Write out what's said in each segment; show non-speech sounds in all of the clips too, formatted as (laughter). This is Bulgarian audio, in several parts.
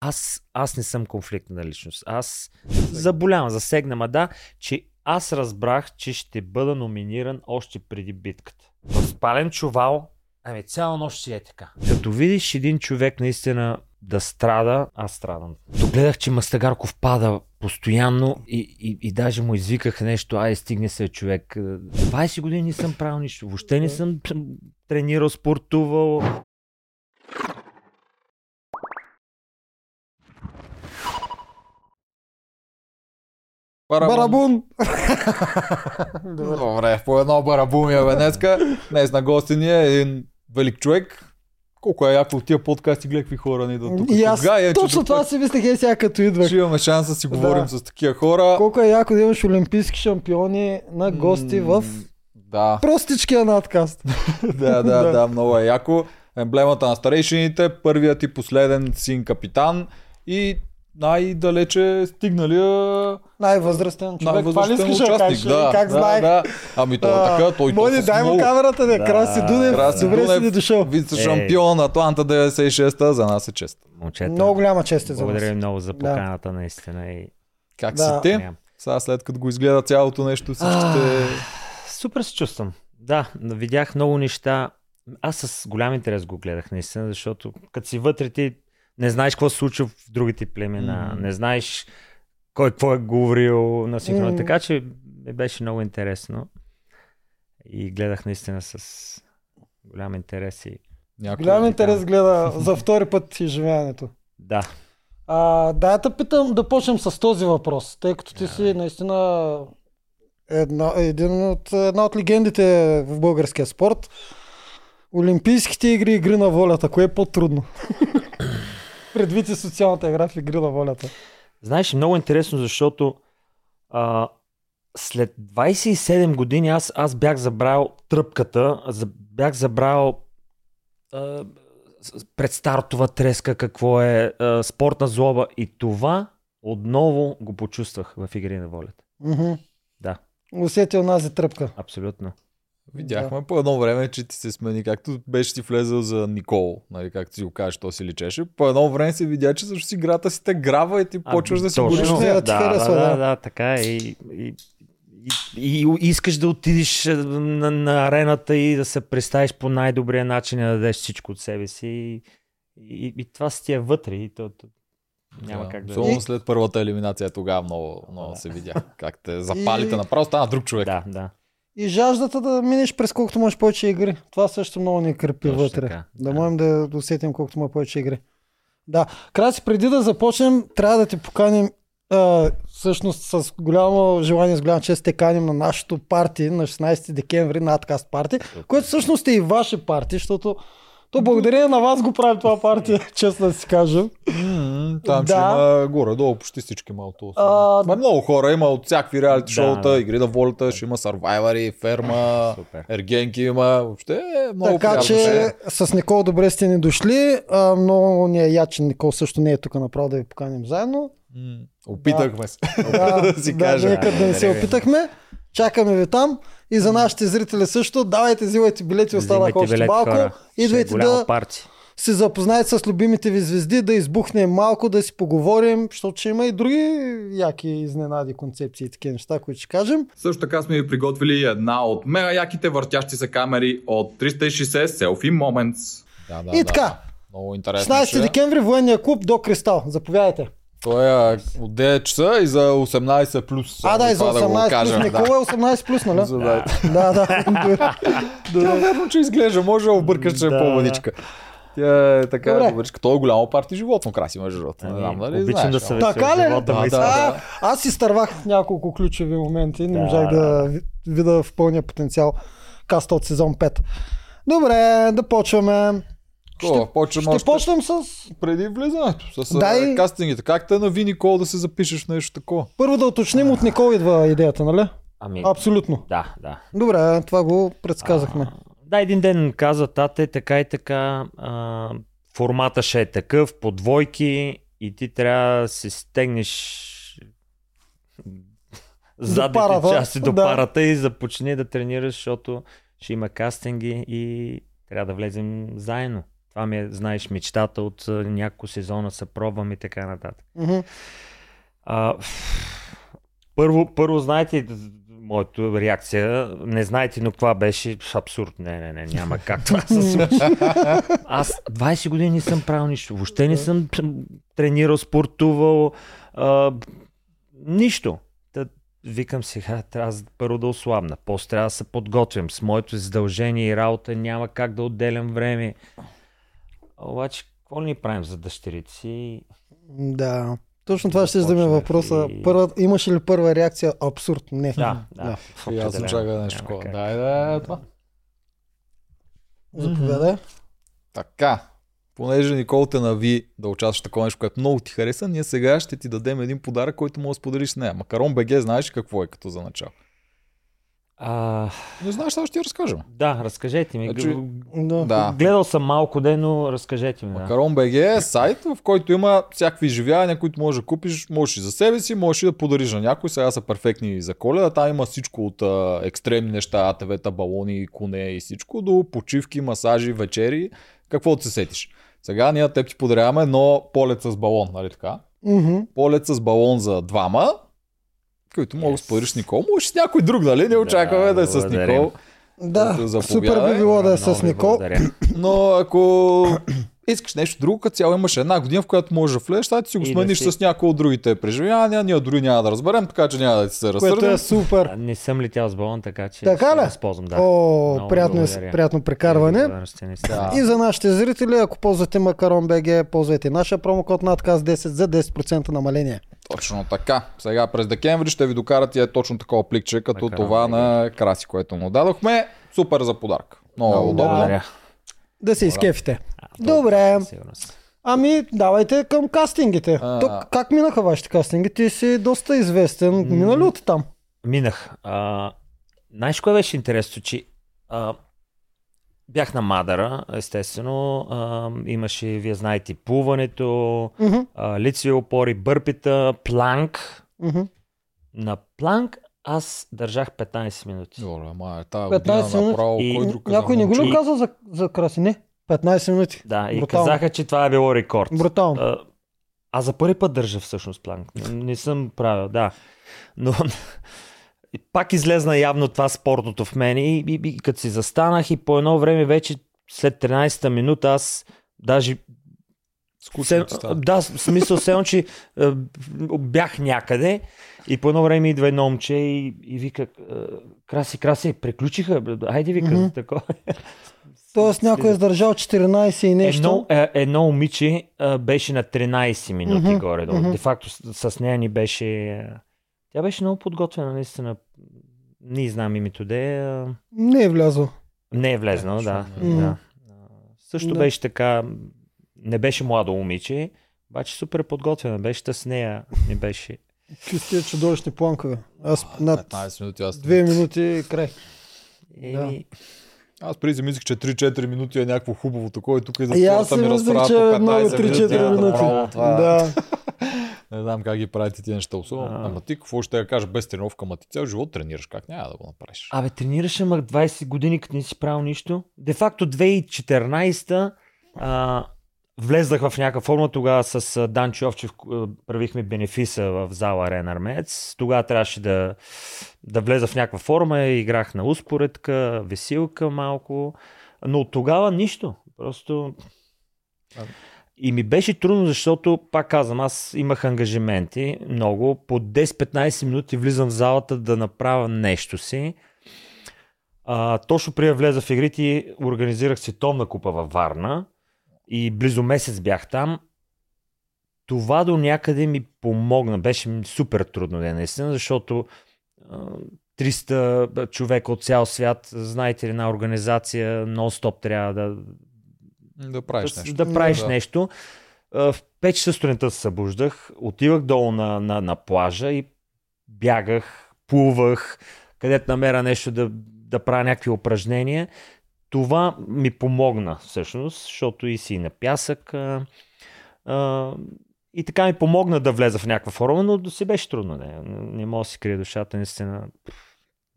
аз, аз не съм конфликтна личност. Аз заболявам, засегна, ма да, че аз разбрах, че ще бъда номиниран още преди битката. В спален чувал, ами цяла нощ си е така. Като видиш един човек наистина да страда, аз страдам. Догледах, че Мастагарков пада постоянно и, и, и даже му извиках нещо, ай стигне се човек. 20 години не съм правил нищо, въобще не съм тренирал, спортувал. Барабун! (laughs) Добре, по едно барабум е днеска. Днес на гости ни е един велик човек. Колко е яко от тия подкасти, гледай какви хора ни идват тук. И аз Кога е, точно това си мислех е сега като идвах. Ще имаме шанс да си говорим Да. с такива хора. Колко е яко да имаш олимпийски шампиони на гости в Да, простичкия надкаст. (laughs) да, (laughs) да, да, много е яко. Емблемата на старейшините, първият и последен син капитан и най-далече стигналия Най-възрастен човек. Това ли най-възрастен да участник. кажеш? Да, как да, знаех? Да. Ами то е А, така, той Мони, дай му много- камерата, да. Да. Краси Дунев, Краси добре си Дунев, ни дошъл. Вице-шампион Атланта 96-та, за нас е чест. Момчета, Много голяма чест е за благодаря ви много за Да. поканата, наистина. И... Как Да. си ти? Сега след като го изгледа цялото нещо, всичките... Супер се чувствам. Да, видях много неща. Аз с голям интерес го гледах, наистина, защото като си вътре ти не знаеш какво се случва в другите племена, Мгм. не знаеш кой какво е говорил на синхрон. Мгм. Така че ми беше много интересно. И гледах наистина с голям интерес. И... Някой- Голям интерес гледа (laughs) за втори път изживяването. Да, А, да, те питам да почнем с този въпрос, тъй като ти си наистина една, един от, една от легендите в българския спорт. Олимпийските игри и игри на волята, кое е по-трудно? (clears throat) Предвид и социалната игра в игри на волята. Знаеш, много интересно, защото а, след 27 години аз, аз бях забрал тръпката, бях забрал а, предстартова треска, какво е а, спортна злоба и това отново го почувствах в игри на волята. Мгм. Да. Усетил нази тръпка. Абсолютно. Видяхме по едно време, че ти се смени, както беше си влезъл за Никол, нали, както си го кажеш, то си личеше. По едно време се видя, че също играта си те грава и ти почваш да си нея. Да, ти да, харесва, да, да. да, така е. И, и, и, и искаш да отидеш а, на, на арената и да се представиш по най-добрия начин и да дадеш всичко от себе си. И, и, и това си ти е вътре. И то, то няма Да, как да... Особено след първата елиминация тогава много, много се видя. Как те запалите, (laughs) И- направо стана друг човек. Да, да. И жаждата да минеш през колкото можеш повече игри. Това също много ни крепи Точно вътре. така, Да да. можем да усетим колкото може повече игри. Да. Краси, преди да започнем, трябва да те поканим а, всъщност с голямо желание, с голяма чест те каним на нашото парти на 16 декември, надкаст парти, което всъщност е и ваше парти, защото то благодарение на вас го правим това парти, (laughs) честно да си кажем. М, Там ще Да. има горе-долу почти всички малко. А, Ма много хора, има от всякакви реалити Да, шоута, да. игри на волята, ще има сървайвари, ферма, (laughs) Супер. ергенки има, въобще е много така приятно ще че е. с Никол добре сте ни дошли. А, много ни е я, че Никол също не е тук направо да ви поканим заедно. М, Опитахме се. (laughs) Да, да си да, нека да не се опитахме. Чакаме ви там. И за нашите зрители също. Давайте, взимайте билети, Взимайте още билет, малко. хора. Е Идвайте да парти. се запознаете с любимите ви звезди, да избухнем малко, да си поговорим, защото ще има и други яки изненади, концепции и такива неща, които ще кажем. Също така сме ви приготвили една от мега яките въртящи се камери от 360 Selfie Moments. Да, да, и да. така, Много интересно 16 ще е. декември, военния клуб до Кристал. Заповядайте. Той е от 9 часа и за 18 плюс. А, да, и за Това го 18 плюс. кажем, Никола е 18 плюс, нали? Да. Да, да. Тя верно, че изглежда, може да объркаш, че е Да, по-младичка. Тя е така, Добре. добричка. Той е голямо парти животно, краси между другото. Не знам, дали обичам знаеш, да съветвам Така ли? живота Да, да. А, аз в няколко ключови моменти. Не Да, можах да ви- видя в пълния потенциал каста от сезон 5. Добре, да почваме. Почваме Ще още почнем с... преди влизането. С Дай- кастингите. Как те нави Никол да се запишеш в нещо такова? Първо да уточним, от Никол идва идеята, нали? Ами, Абсолютно. да, да. Добре, това го предсказахме. А, да, един ден каза тате, така и така, а, формата ще е такъв, по двойки и ти трябва да се стегнеш задните парата, части до да. парата и започни да тренираш, защото ще има кастинги и трябва да влезем заедно. Това ми е, знаеш, мечтата от няколко сезона се пробвам и така нататък. Мгм. А, първо, първо, знаете моята реакция, не знаете, но това беше абсурд. Не, не, не, няма как това се случи. (laughs) Аз 20 години не съм правил нищо. Въобще не съм тренирал, спортувал, а, нищо. Та, викам сега, трябва да- първо да ослабна. После трябва да се подготвям. С моето задължение и работа няма как да отделям време. Обаче, какво ни правим за дъщерите си? Да. Точно това ще е Започнах въпроса. и- Първа, имаше ли първа реакция? Абсурд. Не. Да, да. И аз определено. очаквах нещо такова. Дай да е това. Заповядай. Така. Понеже Никол те нави да участваш в такова нещо, което много ти хареса, ние сега ще ти дадем един подарък, който може да споделиш с нея. Макарон БГ, знаеш какво е като за начало? А, Не знаеш, сега ще ти разкажем. да, разкажете ми. Значи, Да. Да. Гледал съм малко ден, но разкажете ми. Да. Макарон БГ е сайт, в който има всякакви изживявания, които можеш да купиш, можеш и за себе си, можеш и да подариш на някой. Сега са перфектни за коледа. Там има всичко от а, екстремни неща, АТВ-та, балони, коне и всичко, до почивки, масажи, вечери, каквото се сетиш. Сега ние теб ти подаряваме едно полет с балон, нали така? Мгм. Полет с балон за двама, който мога да Yes. споделиш с Никол. Може с някой друг, нали? Не очакваме да, е с. Никол. Да, супер би било да е с Никол. (clears throat) Но ако (clears throat) искаш нещо друго, като цяло имаш една година, в която можеш да влезеш, сега ти си го И да смениш си- с някои от другите преживявания, ние дори няма да разберем, така че няма да ти се Което разсърдим. е супер. А, Не съм летял с балон, така че Така ли? използвам. Да. О, Много приятно, е, благодаря. приятно прекарване. Да. И за нашите зрители, ако ползвате Макарон БГ, ползвайте нашия промокод надказ 10 за 10% намаление. Точно така. Сега през декември ще ви докарат и е точно такова пликче, като Макарон това БГ. на Краси, което му дадохме. Супер за подарък. Много Много удобно. Да се изкефите. Добре. Ами, давайте към кастингите. А. Тук, как минаха вашите кастинги? Ти си доста известен. Мина ли от там? Минах. А, знаеш кое беше интересно, че а, бях на Мадара, естествено. А, имаше, вие знаете, плуването, а, лицеви опори, бърпита, планк. мгм. На планк аз държах 15 минути. Добре, ма е тази 15 година минути. направо, И- кой друг каза, Някой не го ли момче? каза за, за краси? Не. 15 минути. Да, и Брутално. казаха, че това е било рекорд. Брутално. А, аз за първи път държа всъщност планк. Не съм правил, да. Но (laughs) и пак излезна явно това спортното в мен и, и, и като си застанах и по едно време вече след 13-та минута аз даже Скучно Се, да, в смисъл се че е, бях някъде и по едно време идва едно момче и, и вика, е, краси, краси, приключиха, айде вика, mm-hmm. такова. Тоест някой е издържал 14 и нещо. Едно, е, едно момиче беше на 13 минути Мгм, горе-долу. мгм. Де факто с, с нея ни беше... е, Тя беше много подготвена, наистина. Не знам името де. е, Не е влязъл. Не е влезнал, Е, да. точно, да. да. Също Да. беше така... Не беше младо момиче, обаче супер подготвена беше. С нея не беше... Чистия чудовищни планкове. Аз над 15 минути аз. 2 минути и край. Еми, Аз преди си мислех, че 3-4 минути е някакво хубаво такова и тук и за хората ми разправят че по е много 15 3-4 минути. направо това. Да. Не знам как ги правите тия неща. Особено, А. ама ти какво ще я кажа без тренировка, ама ти цял живот тренираш, как няма да го направиш? Абе, тренираше ма 20 години, като не си правил нищо. Де факто 2014 а, влезнах в някаква форма. Тогава с Дан Човчев правихме бенефиса в зала Арена Армеец. Тогава трябваше да, да влеза в някаква форма. Играх на успоредка, весилка малко. Но от тогава нищо. Просто... А. И ми беше трудно, защото, пак казвам, аз имах ангажименти много. По 10-15 минути влизам в залата да направя нещо си. А, точно преди влеза в игрите, организирах световна купа във Варна и близо месец бях там. Това до някъде ми помогна. Беше ми супер трудно, да, наистина, защото а, 300 човека от цял свят, знаете ли, една организация нон-стоп трябва да, Да правиш да, нещо. да правиш Да. нещо. В 5 часа сутринта се събуждах, отивах долу на, на, на плажа и бягах, плувах, където намеря нещо да, да правя някакви упражнения. Това ми помогна всъщност, защото и си на пясък. А, а, и така ми помогна да влеза в някаква форма, но да си беше трудно. Не, не мога да си крия душата, наистина.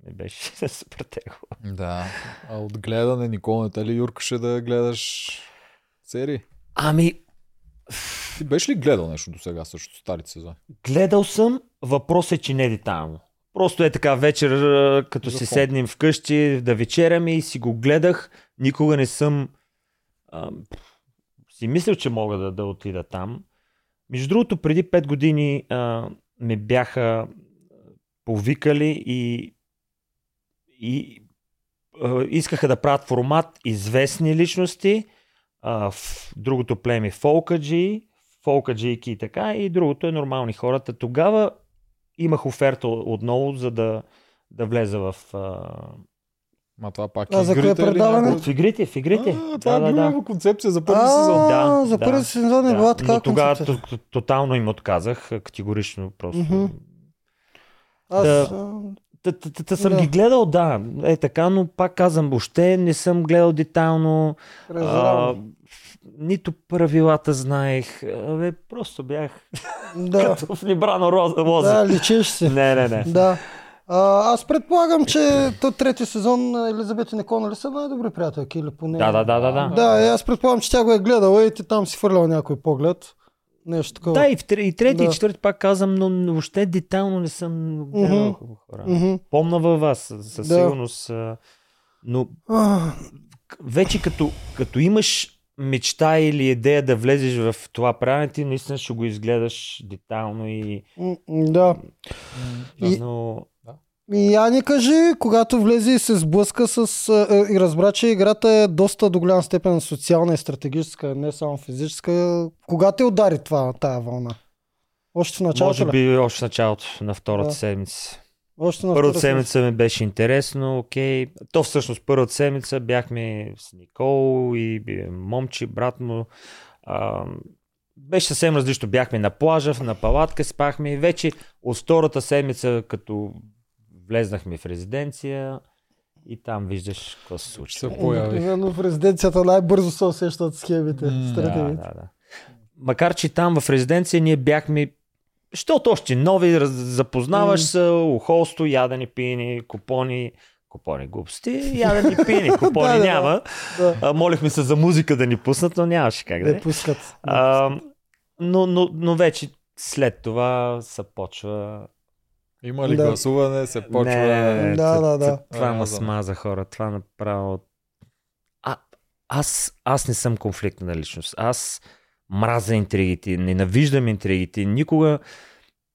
Не беше (laughs) супер тегло. Да. А от гледане, Никол, не те ли юркаше да гледаш Серии. Ами, Ти беше ли гледал нещо до сега също, старите сезони? гледал съм, въпрос е, че не детайлно. Просто е така вечер, като За си фон. седнем вкъщи да вечеряме и си го гледах. Никога не съм а, си мислил, че мога да, да отида там. Между другото, преди 5 години а, ме бяха повикали и, и а, искаха да правят формат известни личности. А, в другото племе фолкаджи, фолкаджийки и така, и другото е нормални хората. Тогава имах оферта отново, за да, да влеза в, а, Ма това пак А за кое предаване? в игрите. В игрите. А, това е била някаква концепция за първи сезон. Да, за да, първи сезон е била Да, така но тогава тотално им отказах, категорично просто. Аз, Да. Та, съм Да. ги гледал, да, е така, но пак казвам, въобще не съм гледал детайлно. А, нито правилата знаех. Абе, просто бях Да, (laughs) като в небрано роза лоза. да, личиш си. Не, не, не. Да. А, аз предполагам, че то трети сезон на Елизабет и Никол, нали са най-добри приятелки или поне... Да, да, да, да. Да, Да, аз предполагам, че тя го е гледала и ти там си фърлял някой поглед. Нещо такова. да и, в, и трети, Да. и четвърти пак казвам, но но въобще детайлно не съм гледал Мгм. хора. Мгм. Помна във вас, със Да. сигурност. Но вече като, като имаш мечта или идея да влезеш в това правене, ти наистина ще го изгледаш детайлно и... да. Но... И я ни кажи, когато влезе и се сблъска с... и разбра, че играта е доста до голям степен социална и стратегическа, не само физическа. Кога те удари това, тая вълна? Още в началото Може ли? би още в началото на втората Да. седмица. Още на Първата седмица ми беше интересно, окей. То всъщност първата седмица бяхме с Никол и момче, брат му. А, беше съвсем различно. Бяхме на плажа, на палатка спахме и вече от втората седмица, като влезнахме в резиденция и там виждаш какво се случва. Се появи. Именно в резиденцията най-бързо се усещат схемите, Да, стратегиите. да, да. Макар, че там в резиденция ние бяхме Защото още нови, запознаваш се, ухолсто, ядени, пини, купони, купони глупости, ядени, пини, (laughs) купони Да, да, да. няма. Да, А, молихме се за музика да ни пуснат, но нямаше как да не е. пускат. А, но, но, но вече след това се почва... Има ли Да. гласуване, се почва... Не, Да, т- да, да. т- Това А, ме за- смаза хора, това направо... А, аз, аз не съм конфликтна личност. Аз мразя интригите, ненавиждам интригите. Никога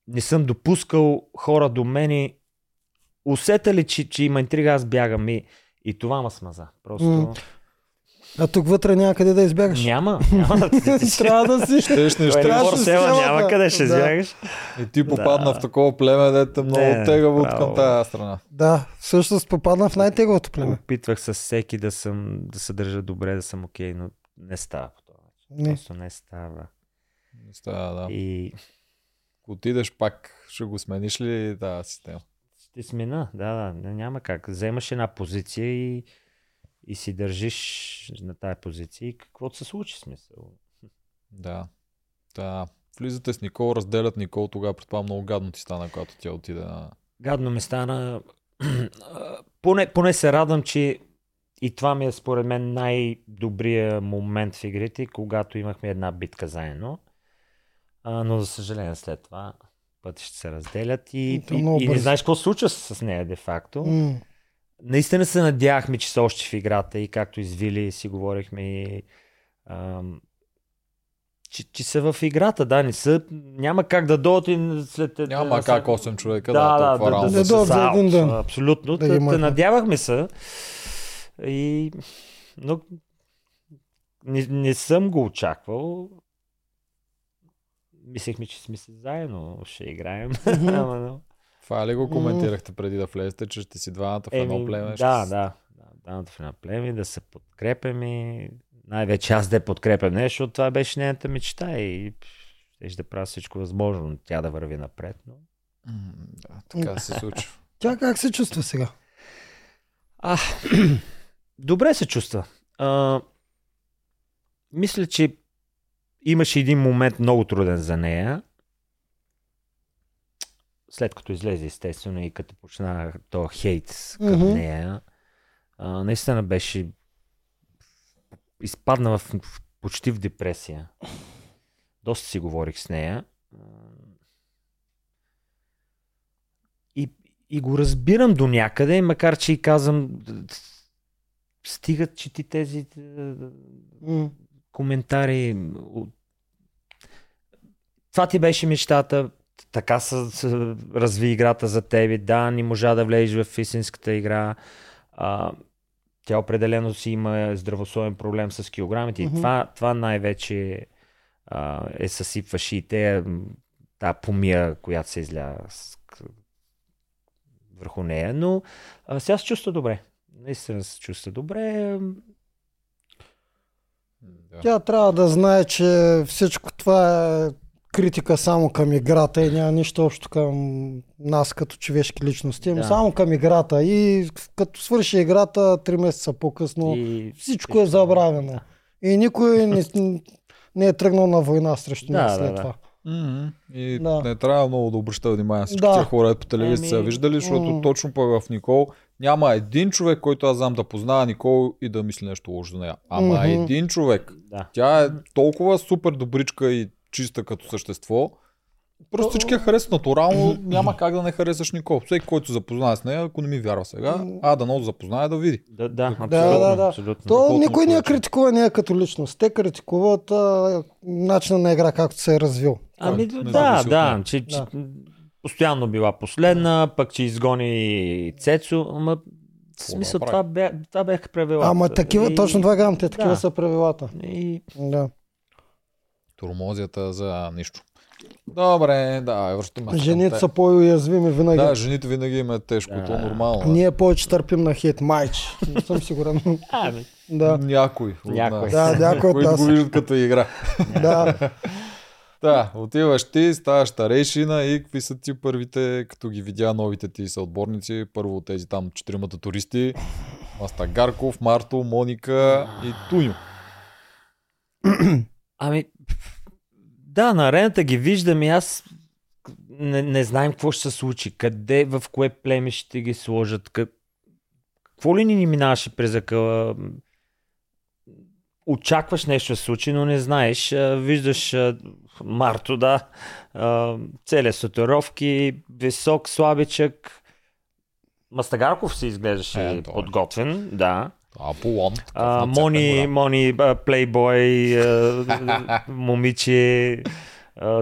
не съм допускал хора до мене. Усета ли, че, че има интрига, аз бягам и, и това ме смаза. Просто... М. А тук вътре няма къде да избягаш. Няма. (laughs) няма да ти- Трябва да си. Щеш не форсела, схемата. няма къде ще избягаш. И ти попадна в такова племе, дете много тегаво от към тази страна. Да, всъщност попадна в най-теговото племе. Опитвах с всеки да, съм, да се държа добре, да съм окей, но не става по това. начин. Не. Просто не става. Не става, да. И Ако отидеш пак, ще го смениш ли тази система? ще смена, да, да, няма как. Вземаш една позиция и, и си държиш на тая позиция и каквото се случи смисъл. Да. Да. Влизате с Никол, разделят Никол, тогава предполагам много гадно ти стана, когато тя отиде на... Гадно ми стана. (clears throat) поне, поне се радвам, че и това ми е според мен най-добрия момент в игрите, когато имахме една битка заедно. А, но за съжаление след това пъти ще се разделят и, И то и, и не знаеш какво случва с, нея де-факто. М. Наистина се надявахме, че са още в играта и както извили си говорихме и ам, че, че са в играта, да, не са, няма как да дойдат и след... Няма след- как 8 човека да, да, да, да, да, да, са за един ден. Абсолютно. Да Да надявахме се. И... Но не, не съм го очаквал. Мислехме, че сме се заедно, ще играем. Ама, но... Това ли го коментирахте преди да влезете, че ще си двамата в едно Еми, племе? Да, да. да Двамата в едно племе, да се подкрепяме. Най-вече аз да я подкрепям нещо, защото това беше нейната мечта и ще да правя всичко възможно тя да върви напред. Но... Да, така се случва. (laughs) Тя как се чувства сега? А, (clears throat) добре се чувства. А, мисля, че имаше един момент много труден за нея. След като излезе, естествено, и като почна то хейт към Мгм. нея, а, наистина беше изпадна в, почти в депресия. Доста си говорих с нея. И, и го разбирам до някъде, макар че и казвам, стигат, че ти тези М. коментари. Това ти беше мечтата, така се, се разви играта за тебе. Да, не можа да влезеш в истинската игра. А, тя определено си има здравословен проблем с килограмите. И Мгм. това, това най-вече а, е съсипва шиите. Та помия, която се изля с- върху нея. Но а, сега се чувства добре. Наистина се чувства добре. Да. Тя трябва да знае, че всичко това е критика само към играта и няма нищо общо към нас като човешки личности, ами Да. само към играта. И като свърши играта, три месеца по-късно, И всичко е забравено. И никой не, не е тръгнал на война срещу Да, нас да, след да. това. Мгм. И Да. не трябва много да обръща внимание всички Да. тия хора по телевизията. Еми... Виждали, защото м. точно пък в Никол няма един човек, който аз знам да познава Никол и да мисли нещо лошо за нея. Ама Мгм. един човек. да. Тя е толкова супер добричка и чиста като същество. Просто всички я харесват натурално, няма как да не харесаш Никол. Всеки, който се запознае с нея, ако не ми вярва сега, а да много запознае да види. Да, да, абсолютно. да, да. абсолютно. То никой не я критикува нея като личност. Те критикуват а, начина на игра, както се е развил. Ами да, да, нея. че, че Да. постоянно била последна, пък че изгони Цецо, ама в смисъл да това, бях, това бяха правила. Ама такива, И- точно това гам, те такива да. са правилата. И, Да. Тормозията за нищо. Добре, да, връщаме се Жените те. са по-уязвими винаги. Да, жените винаги им е тежко, то нормално. Ние повече търпим на хейт, майч. Не съм сигурен. да. Някой. Някой. Да, някой от нас. го виждат като игра. (laughs) да. Да, отиваш ти, ставаш старейшина и какви са ти първите, като ги видя новите ти съотборници, първо тези там четиримата туристи, Мастагарков, Марто, Моника и Туню. Ами, да, на арената ги виждам и аз не, не знаем какво ще се случи, къде, в кое племе ще ги сложат, как... какво ли ни ни минаваше през акъла. Очакваш нещо да се случи, но не знаеш. Виждаш Марто, да, а, цели сатуровки, висок, слабичък. Мастагарков се изглеждаше Е, е. подготвен, да. А, на Мони, гора. Мони, плейбой, (laughs) момиче,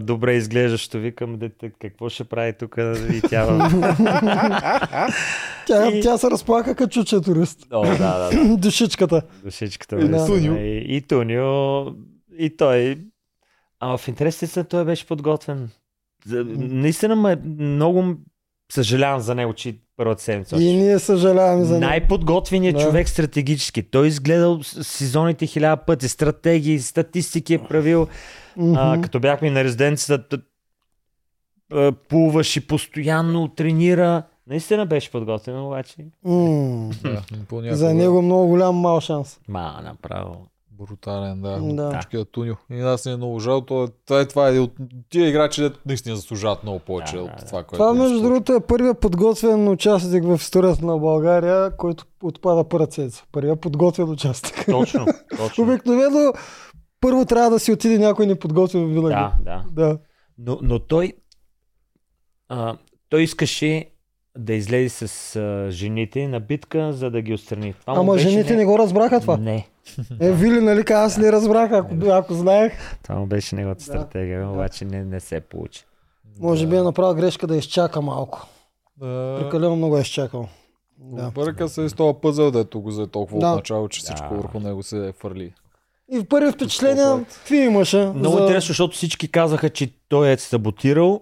добре изглеждащо, викам, дете, какво ще прави тук и тя. Тя, И- тя се разплака като чуче турист. О, да, да, да, (laughs) Душичката. душичката. И наистина. Туньо. И, и Тунио, и той. Ама в интересите той беше подготвен. Наистина ме много съжалявам за него, че първата седмица. И ние съжаляваме за него. Най-подготвеният Да. човек стратегически. Той изгледал с- сезоните хиляда пъти, стратегии, статистики е правил. А, Мгм. като бяхме на резиденцията, а, плуваше постоянно, тренира. Наистина беше подготвен, обаче. М. Да, За него много голям мал шанс. Ма, направо. Брутален, да. Да. Всичкият Туню. И нас ни е много жал. Е- това, е, това е от тия играчи, дето наистина заслужават много повече Да, от да, да. това, което Това, между другото, е първият подготвен участник в историята на България, който отпада по ръцете. Първият подготвен участник. Точно, точно. Обикновено първо трябва да си отиде някой неподготвен винаги. Да, да. да. Но, но той, а, той искаше да излезе с а, жените на битка, за да ги отстрани. Това му Ама беше жените не го разбраха това. Не, Е, Вили, нали, аз не разбрах, ако, ако знаех. това му беше неговата Да. стратегия, обаче не, не се получи. Може би е направил грешка да изчака малко. Да. Прекалено много е изчакал. Да. Бърка се с този пъзъл, дето го взе толкова Да. от начало, че всичко Да. върху него се фърли. И в първи впечатления, какви имаше? Много интересно, защото всички казаха, че той е саботирал.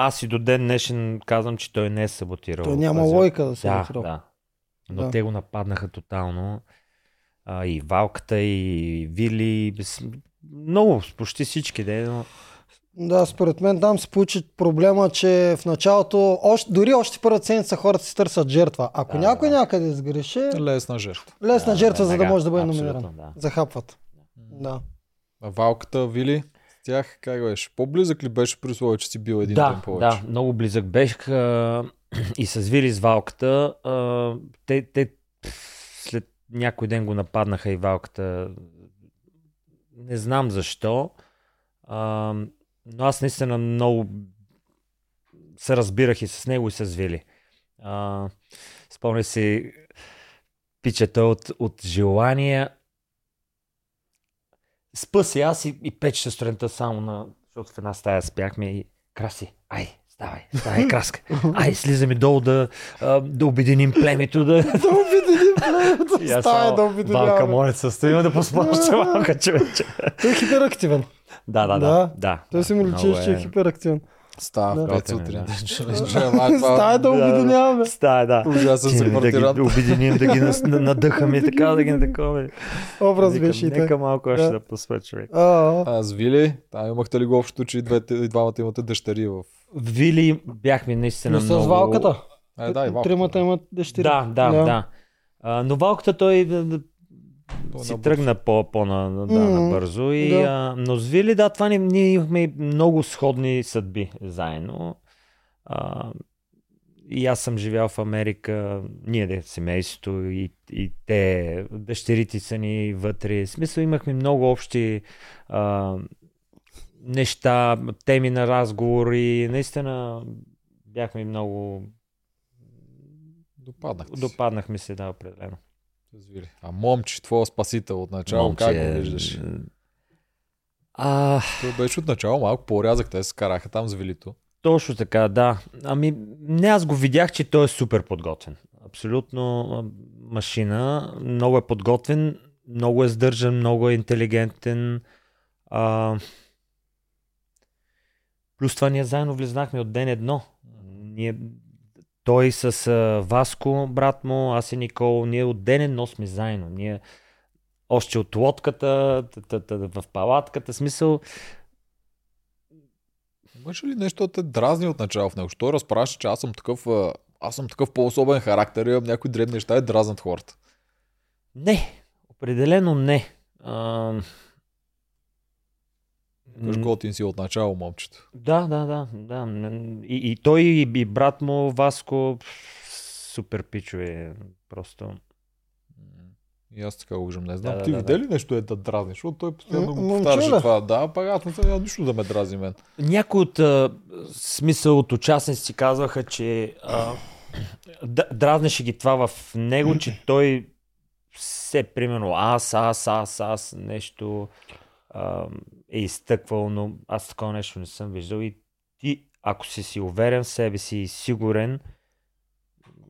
Аз и до ден днешен казвам, че той не е саботирал. Той няма тази- лойка да се Да, да. Но Да. те го нападнаха тотално. А, и Валката, и Вили. без- Много, почти всички. Де, но... Да, според мен там се получи проблема, че в началото, още, дори още първата седмица хората си търсят жертва. Ако Да, някой да. някъде сгреши, Лесна жертва. лесна Да, жертва, за да веднага, може да бъде номиниран. Да. Захапват. Да. А Валката, Вили, тях как беше? По-близък ли беше при условие, че си бил един да, ден повече? да, много близък бех а, и с Вили с Валката. А, те, те след някой ден го нападнаха и Валката Не знам защо. А, но аз наистина много се разбирах и с него и с Вили. А, спомня си пичата от, от желания. Спа си аз и, и часа сутринта само на... Защото в една стая спяхме и краси. Ай, ставай, ставай, (laughs) краска. Ай, слизаме долу да, да обединим племето. Да, (laughs) да обединим племето. Само, да Малка обединяваме. моля се, стоим да поспа още малка човече. Той е хиперактивен. Да, да, да. Да. да Той си много личи, че е хиперактивен. Става Да. в 5 Готин е, сутрин. да. (laughs) Стая да обединяваме. Стая, да. Ужасен се да квартирант. ги обединим, да ги надъхаме, така да ги такова. Образ беше и Нека така. малко още Да. да поспа човек. Аз Вили, там имахте ли го общото, че и, двамата имате дъщери в... Вили бяхме наистина Но с много... валката. Да, и Валката. Тримата имат дъщери. Да, да, да. Но валката да, да, Той си тръгна по, по на, на- да, Мгм, набързо. И, да. а, но с Вили, да, това ни, ние имахме много сходни съдби заедно. А, и аз съм живял в Америка, ние де семейството и, и те, дъщерите са ни вътре. В смисъл имахме много общи а, неща, теми на разговори. Наистина бяхме много... Допаднахте си. Допаднахме се, да, определено. С Вили. А момче, твоя спасител от начало, как го виждаш? А, Той беше от начало малко по-рязък, те се караха там с Вилито. точно така, да. Ами, не аз го видях, че той е супер подготвен. Абсолютно машина. Много е подготвен, много е сдържан, много е интелигентен. А, плюс това ние заедно влезнахме от ден едно. Ние, той с а, Васко, брат му, аз и Никол, ние от ден едно сме заедно. Ние още от лодката, в палатката, смисъл, Имаше ли нещо да те дразни от начало в него? Що разправяш, че аз съм такъв, аз съм такъв по-особен характер, имам някои дребни неща и дразнат хората. Не, определено не. А, Кажеш, м, готин си от начало, момчето. да, да, да, да. И, и той, и, брат му, Васко, супер пичове. Просто. И аз така го виждам. Не знам, Да, ти да, видя да. ли нещо е да дразни? Защото той постоянно го повтаряше да. това. Да, пък аз не съм нищо да ме дразни мен. Някои от а, смисъл от участници казваха, че а, дразнеше ги това в него, че той все примерно аз, аз, аз, аз нещо а, е изтъквал, но аз такова нещо не съм виждал и ти, ако си си уверен в себе си и сигурен,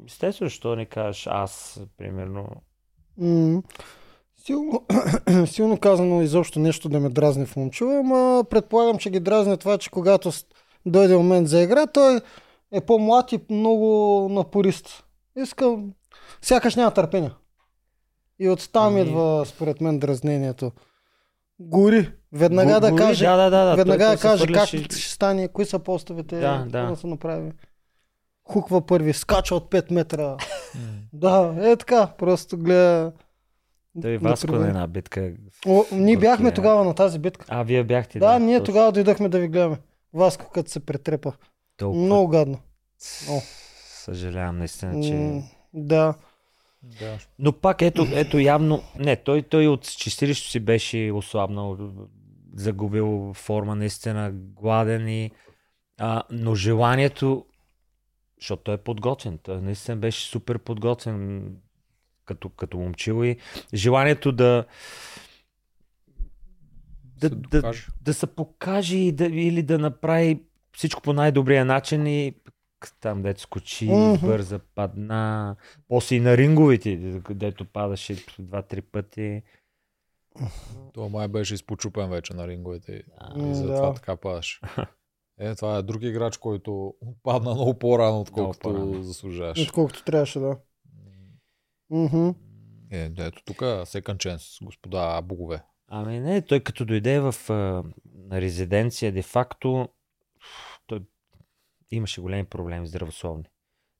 естествено, защо не кажеш аз, примерно, М, Силно, (clears throat) силно казано изобщо нещо да ме дразни в момчува, ама предполагам, че ги дразни това, че когато дойде момент за игра, той е по-млад и много напорист. Искам, сякаш няма търпение. И оттам Ами- идва, според мен, дразнението. Гори. Веднага да Гори, каже, да, да, да, да, веднага да каже как хвърляше- ще стане, кои са постовете, Да, да. да се направи. Хуква първи, скача от 5 метра. (laughs) (laughs) да, е така, просто гледа. Той да Васко на една битка. О, ние бяхме тогава на тази битка. А, вие бяхте. Да, ние точно. тогава дойдохме да ви гледаме. Васко, като се претрепа. Толкова Много гадно. О. Съжалявам наистина, че... М, Да. Да. Но пак ето, ето явно... Не, той, той от чистилището си беше ослабнал, загубил форма, наистина гладен и... А, но желанието... Защото той е подготвен. Той наистина беше супер подготвен като, като момчил и желанието да... Да, да, докаже. да се покаже и да, или да направи всичко по най-добрия начин и там дето скочи, Мгм. бърза, падна. После и на ринговите, дето падаше два-три пъти. Той май беше изпочупен вече на ринговете и, М, и затова да. така падаше. (laughs) Е, това е друг играч, който падна много по-рано, отколкото по-рано. заслужаваш. Отколкото трябваше, да. Мгм. Е, ето тук second chance, господа богове. Ами не, той като дойде в а, резиденция, де-факто, той имаше големи проблеми здравословни.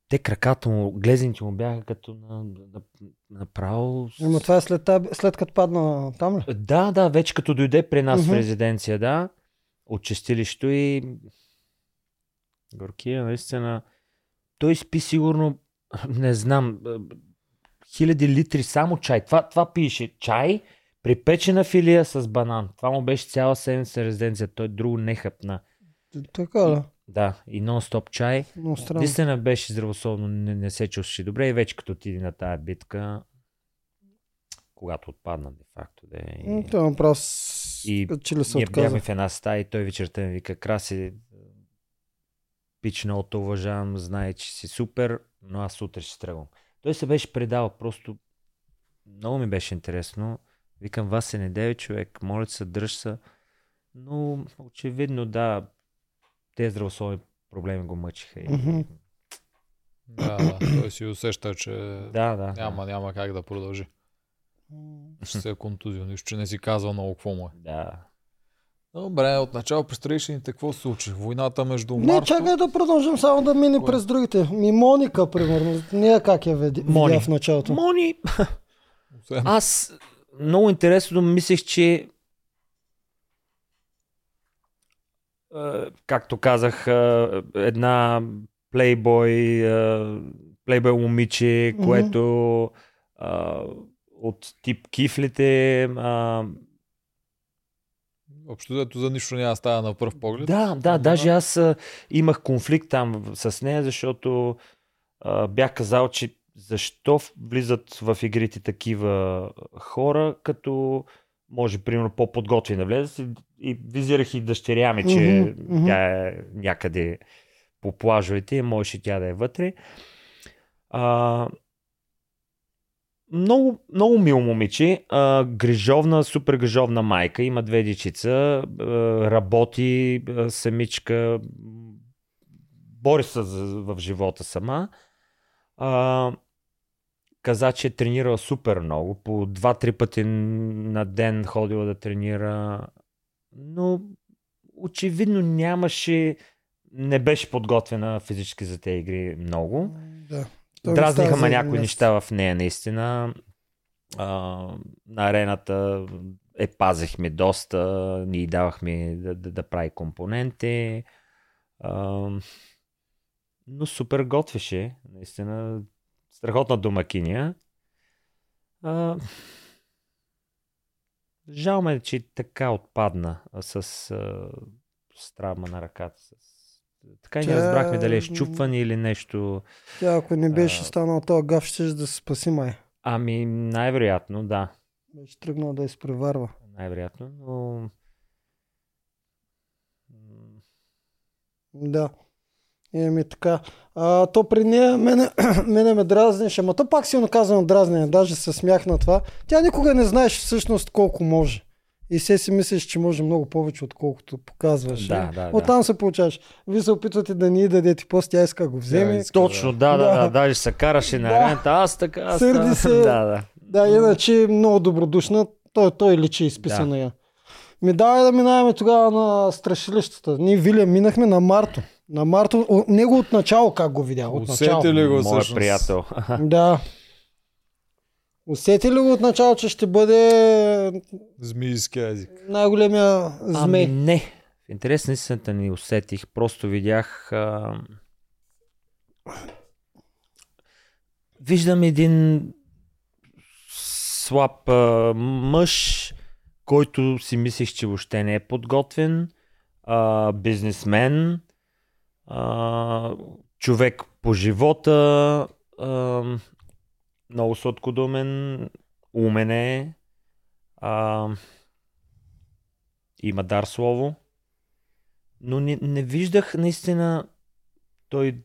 Те краката му, глезените му бяха като на, на, направо... Ама това е след, след като падна там ли? Да, да, вече като дойде при нас Мгм. в резиденция, да, от чистилището и Горкия, наистина, той спи сигурно, (laughs) не знам, хиляди литри само чай. Това, това пише чай, Припечена филия с банан. Това му беше цяла седмица резиденция. Той друго не хъпна. Така да. Да, и нон-стоп чай. Много странно. Наистина беше здравословно, не, не се чувстваше добре и вече като отиде на тая битка, когато отпадна де факто. Де, и, Той направо с... И че ли се отказа. бяхме в една стая и той вечерта ми вика, Краси, пич много те уважавам, знае, че си супер, но аз утре ще тръгвам. Той се беше предал, просто много ми беше интересно. Викам, вас се не деве човек, моля се, дръж се. Но очевидно, да, тези здравословни проблеми го мъчиха. И... Да, да, той си усеща, че Да, да. няма, няма как да продължи. Ще се е контузил, нищо, че не си казал много какво му е. Да. Добре, отначало през Трейшените какво се случи? Войната между Не, Марто... чакай да продължим само да мине през другите. Ми Моника, примерно. Нея как я веди, Мони. видя в началото. Мони, аз много интересно мислех, че е, както казах, е, една плейбой, е, плейбой момиче, което е, от тип кифлите. е, Общо взето за нищо няма става на пръв поглед. Да, да, Ама- даже аз а, имах конфликт там с нея, защото а, бях казал, че защо влизат в игрите такива хора, като може, примерно, по-подготвени да влезат и, и визирах и дъщеря ми, че мгм. тя е някъде по плажовете и можеше тя да е вътре. А, много, много мило момиче, а, грижовна, супер грижовна майка, има две дечица, а, работи а, самичка, бори се в живота сама. А, каза, че е тренирала супер много, по два-три пъти на ден ходила да тренира, но очевидно нямаше, не беше подготвена физически за тези игри много. Да. Дразниха ме някои неща в нея, наистина. А, на арената е пазехме доста, ние й давахме да, да, да прави компоненти. А, но супер готвеше, наистина. Страхотна домакиня. А, жал ме, че така отпадна с, а, с травма на ръката. С... Така и не разбрахме дали е щупване или нещо. Тя ако не беше А. станал този гаф, ще да се спаси май. Ами, най-вероятно, да. Беше тръгнал да изпреварва. Най-вероятно, но... Да. Еми така. А, то при нея мене, (clears throat) мене ме дразнеше, ама то пак силно казвам дразне, даже се смях на това. Тя никога не знаеш всъщност колко може. И се си мислиш, че може много повече, отколкото показваш. Да, Е, да, да. Оттам се получаваш. Вие се опитвате да ни дадете пост, тя иска да го вземе. иска. Точно, да, да, да, Да. даже се караше на Да. арената. Аз така, аз Сърди се. Да, да. Да, иначе е много добродушна. Той, той личи изписан Да. я. Ми давай да минаваме тогава на страшилищата. Ние Виля минахме на Марто. На Марто, о, него от начало как го видя? От начало. Усети ли го Моя всъщност? приятел. (laughs) Да. Усети ли го от начало, че ще бъде Змийски език. най-големия змей? Ами не. В интерес на истината не усетих. Просто видях... А... Виждам един слаб а, мъж, който си мислих, че въобще не е подготвен. А, бизнесмен. А, човек по живота. А, много сладкодумен. Умен е. А, има дар слово. Но не, не виждах наистина той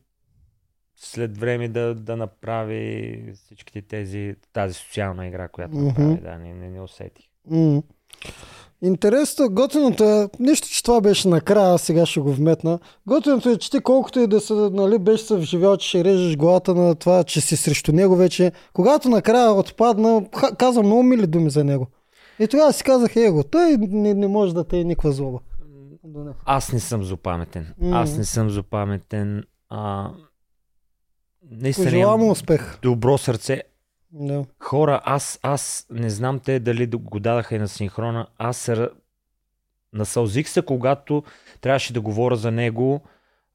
след време да, да направи всичките тези, тази социална игра, която направи. Да, не, не, не усетих. М. Интересното, готиното е, нищо, че това беше накрая, сега ще го вметна. Готиното е, че ти колкото и да се, нали, беше се вживял, че ще режеш главата на това, че си срещу него вече. Когато накрая отпадна, каза много мили думи за него. И тогава си казах, его, той не, не може да те е никаква злоба. Аз не съм злопаметен. М. Аз не съм злопаметен. А, наистина Пожелавам успех. добро сърце. Да. Хора, аз, аз не знам те дали го дадаха и на синхрона. Аз се насълзих се, когато трябваше да говоря за него,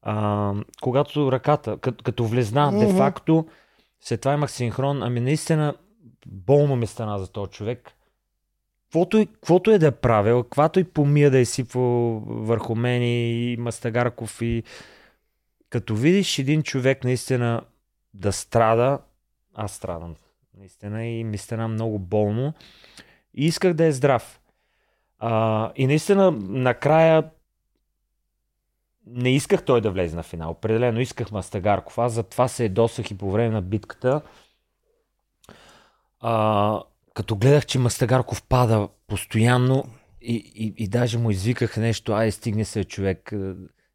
а, когато ръката, като, като влезна, Мгм. де-факто, след това имах синхрон. Ами наистина, болно ми стана за този човек. каквото, и- каквото е да е правил, каквато и помия да е сипвал върху мен и Мастагарков и като видиш един човек наистина да страда, аз страдам наистина и ми стана много болно и исках да е здрав. А, и наистина накрая не исках той да влезе на финал. Определено исках Мастагарков. Аз затова се ядосах и по време на битката. А, като гледах, че Мастагарков пада постоянно и, и, и даже му извиках нещо, ай стигне се човек.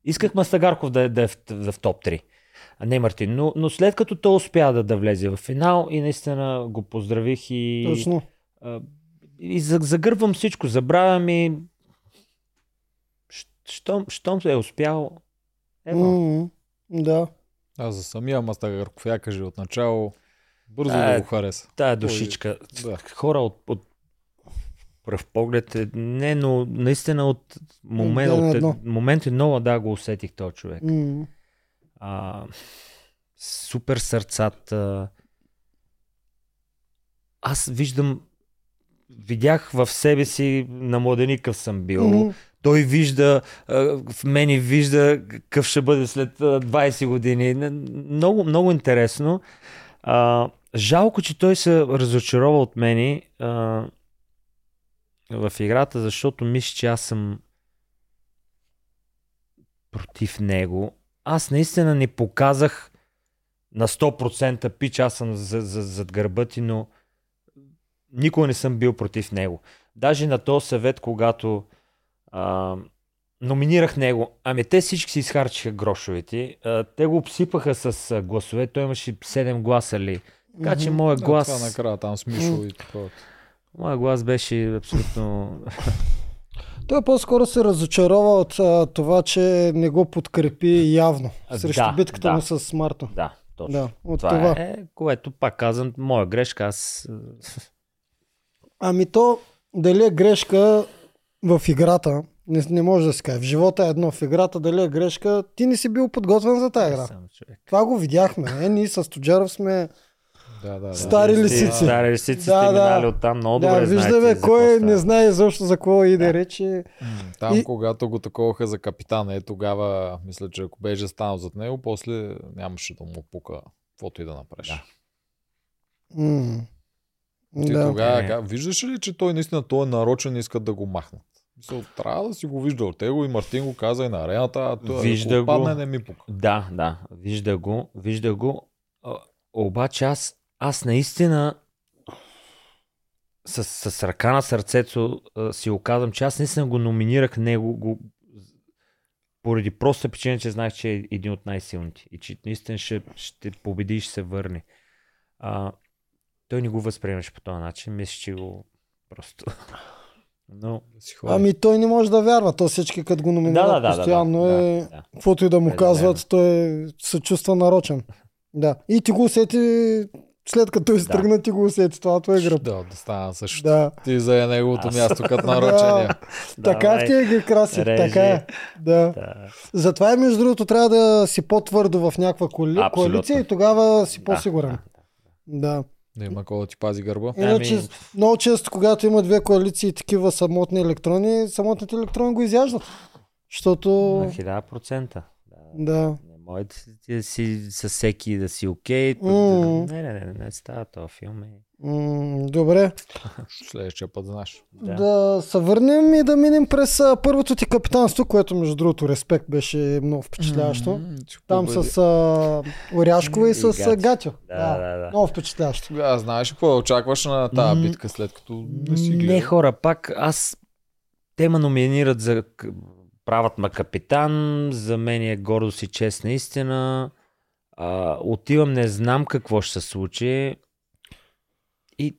Исках Мастагарков да, е- да е в, да е в топ 3, а не Мартин. Но, но след като той успя да, да влезе в финал и наистина го поздравих и, Точно. а, и за- загърбвам всичко, забравям и щом, щом е успял, ево. М, Да. Аз за самия Мастагарков я кажи от начало. Бързо А, да го хареса. Тая душичка. Да. Хора от, от пръв поглед, е, не, но наистина от момент, от, момент едно, да, го усетих този човек. М. А, супер сърцата. Аз виждам, видях в себе си на младеникъв съм бил. М. Той вижда, в мене вижда какъв ще бъде след а, 20 години. Много, много интересно. А, жалко, че той се разочарова от мене а, в играта, защото мисля, че аз съм против него. Аз наистина не показах на 100% пич, аз съм за, за, зад гърба ти, но никога не съм бил против него. Даже на този съвет, когато а, номинирах него, ами те всички си изхарчиха грошовете. А, те го обсипаха с гласове. Той имаше 7 гласа ли. Така че моят Да, глас, това накрая там с Мишо и такова. моят глас беше абсолютно... (laughs) Той по-скоро се разочарова от а, това, че не го подкрепи явно срещу да, битката да. му с Марто. да, точно. Да, от това, това. е, което пак казвам, моя грешка. Аз Ами то, дали е грешка в играта, не, не може да се каже. В живота е едно, в играта дали е грешка, ти не си бил подготвен за тази игра. съм човек. Това го видяхме. Е, ние с Тоджаров сме... Да, да, да. Стари Ти- лисици. Стари лисици Да, сте да. минали оттам много да, добре виждаме знаете кой не знае защо за какво и да Да. рече. Там, И- когато го таковаха за капитана, е тогава, мисля, че ако беше станал зад него, после нямаше да му пука каквото и да направиш. Да. Ти Да. тогава, Е. виждаш ли, че той наистина той е нарочен и искат да го махнат? Мисъл, трябва да си го виждал. Те го и Мартин го каза и на арената, а той Вижда ако падне, го. не ми пука. Да, да, вижда го, вижда го. А, обаче аз, аз наистина с, с ръка на сърцето си оказвам, че аз наистина го номинирах него го, поради проста причина, че знаех, че е един от най-силните и че наистина ще, ще победи и ще се върне. А, той не го възприемаше по този начин, мисля, че го просто... (laughs) Но... Ами той не може да вярва. То всички като го номинират Да, да, да, да, постоянно да, е... да, да. Каквото и да му Определено. казват, той се чувства нарочен. Да. И ти го усети, след като изтръгна, ти го усети. Това това е гръб. Да, да стана също. Да. Ти за неговото Аз- място като (laughs) нарочения. така Давай. в тия ги краси. Така е. Да. Да. Затова и между другото трябва да си по-твърдо в някаква коали... Абсолютно. коалиция и тогава си Да, по-сигурен. да. Да. Да има кой да ти пази гърба. Иначе, Ами- много често, когато има две коалиции такива самотни електрони, самотните електрони го изяждат. Защото... На 1000%. Да. Да. Може да си- да със всеки да си окей. М. да- Не, не, не, не става този филм. Е. М, добре. Следващия път знаеш. Да. Да се върнем и да минем през а, първото ти капитанство, което между другото респект беше много впечатляващо. Че Там победи. с а, Оряшкова и, И с а, Гатю. Гатю. Да, да, да. Много впечатляващо. Тогава знаеш какво да очакваш на тази битка, след като не си гледал. Не хора, пак аз те ме номинират за правят ма капитан, за мен е гордост и чест наистина. А, отивам, не знам какво ще се случи. И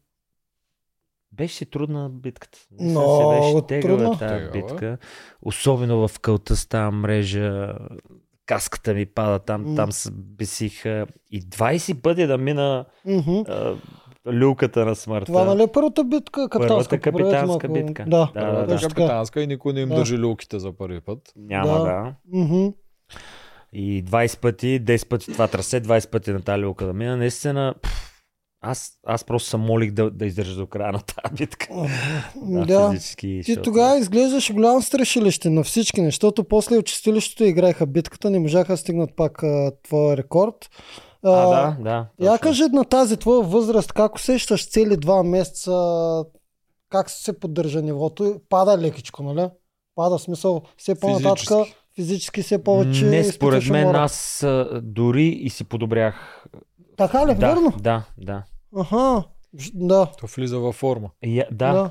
беше си трудна битката. Се Много беше тегава тази Тегава. битка. Особено в кълта с тази мрежа. Каската ми пада там, М. там се бесиха. И 20 пъти да мина Мгм. а, люлката на смъртта. Това нали е първата битка, капитанска? Първата капитанска малко. битка. Да, Да, Първата да, така. капитанска и никой не им Да. държи люлките за първи път. Няма, Да. да. И 20 пъти, 10 пъти това трасе, 20 пъти на тази люлка да мина. Наистина, аз, аз просто съм молих да, да издържа до края на тази битка. (laughs) Да. физически. Ти защото- тогава изглеждаше голямо страшилище на всички, защото после от чистилището играеха битката, не можаха да стигнат пак а, твоя рекорд. А, да, да. Я кажи на тази твоя възраст, как усещаш цели два месеца, как се поддържа нивото? Пада лекичко, нали? Пада смисъл, все по-нататък Физически. физически все повече Не, според мен умора. аз а, дори и си подобрях. Така ли, да, верно? да, да. Аха, да, То влиза във форма. И, да. да.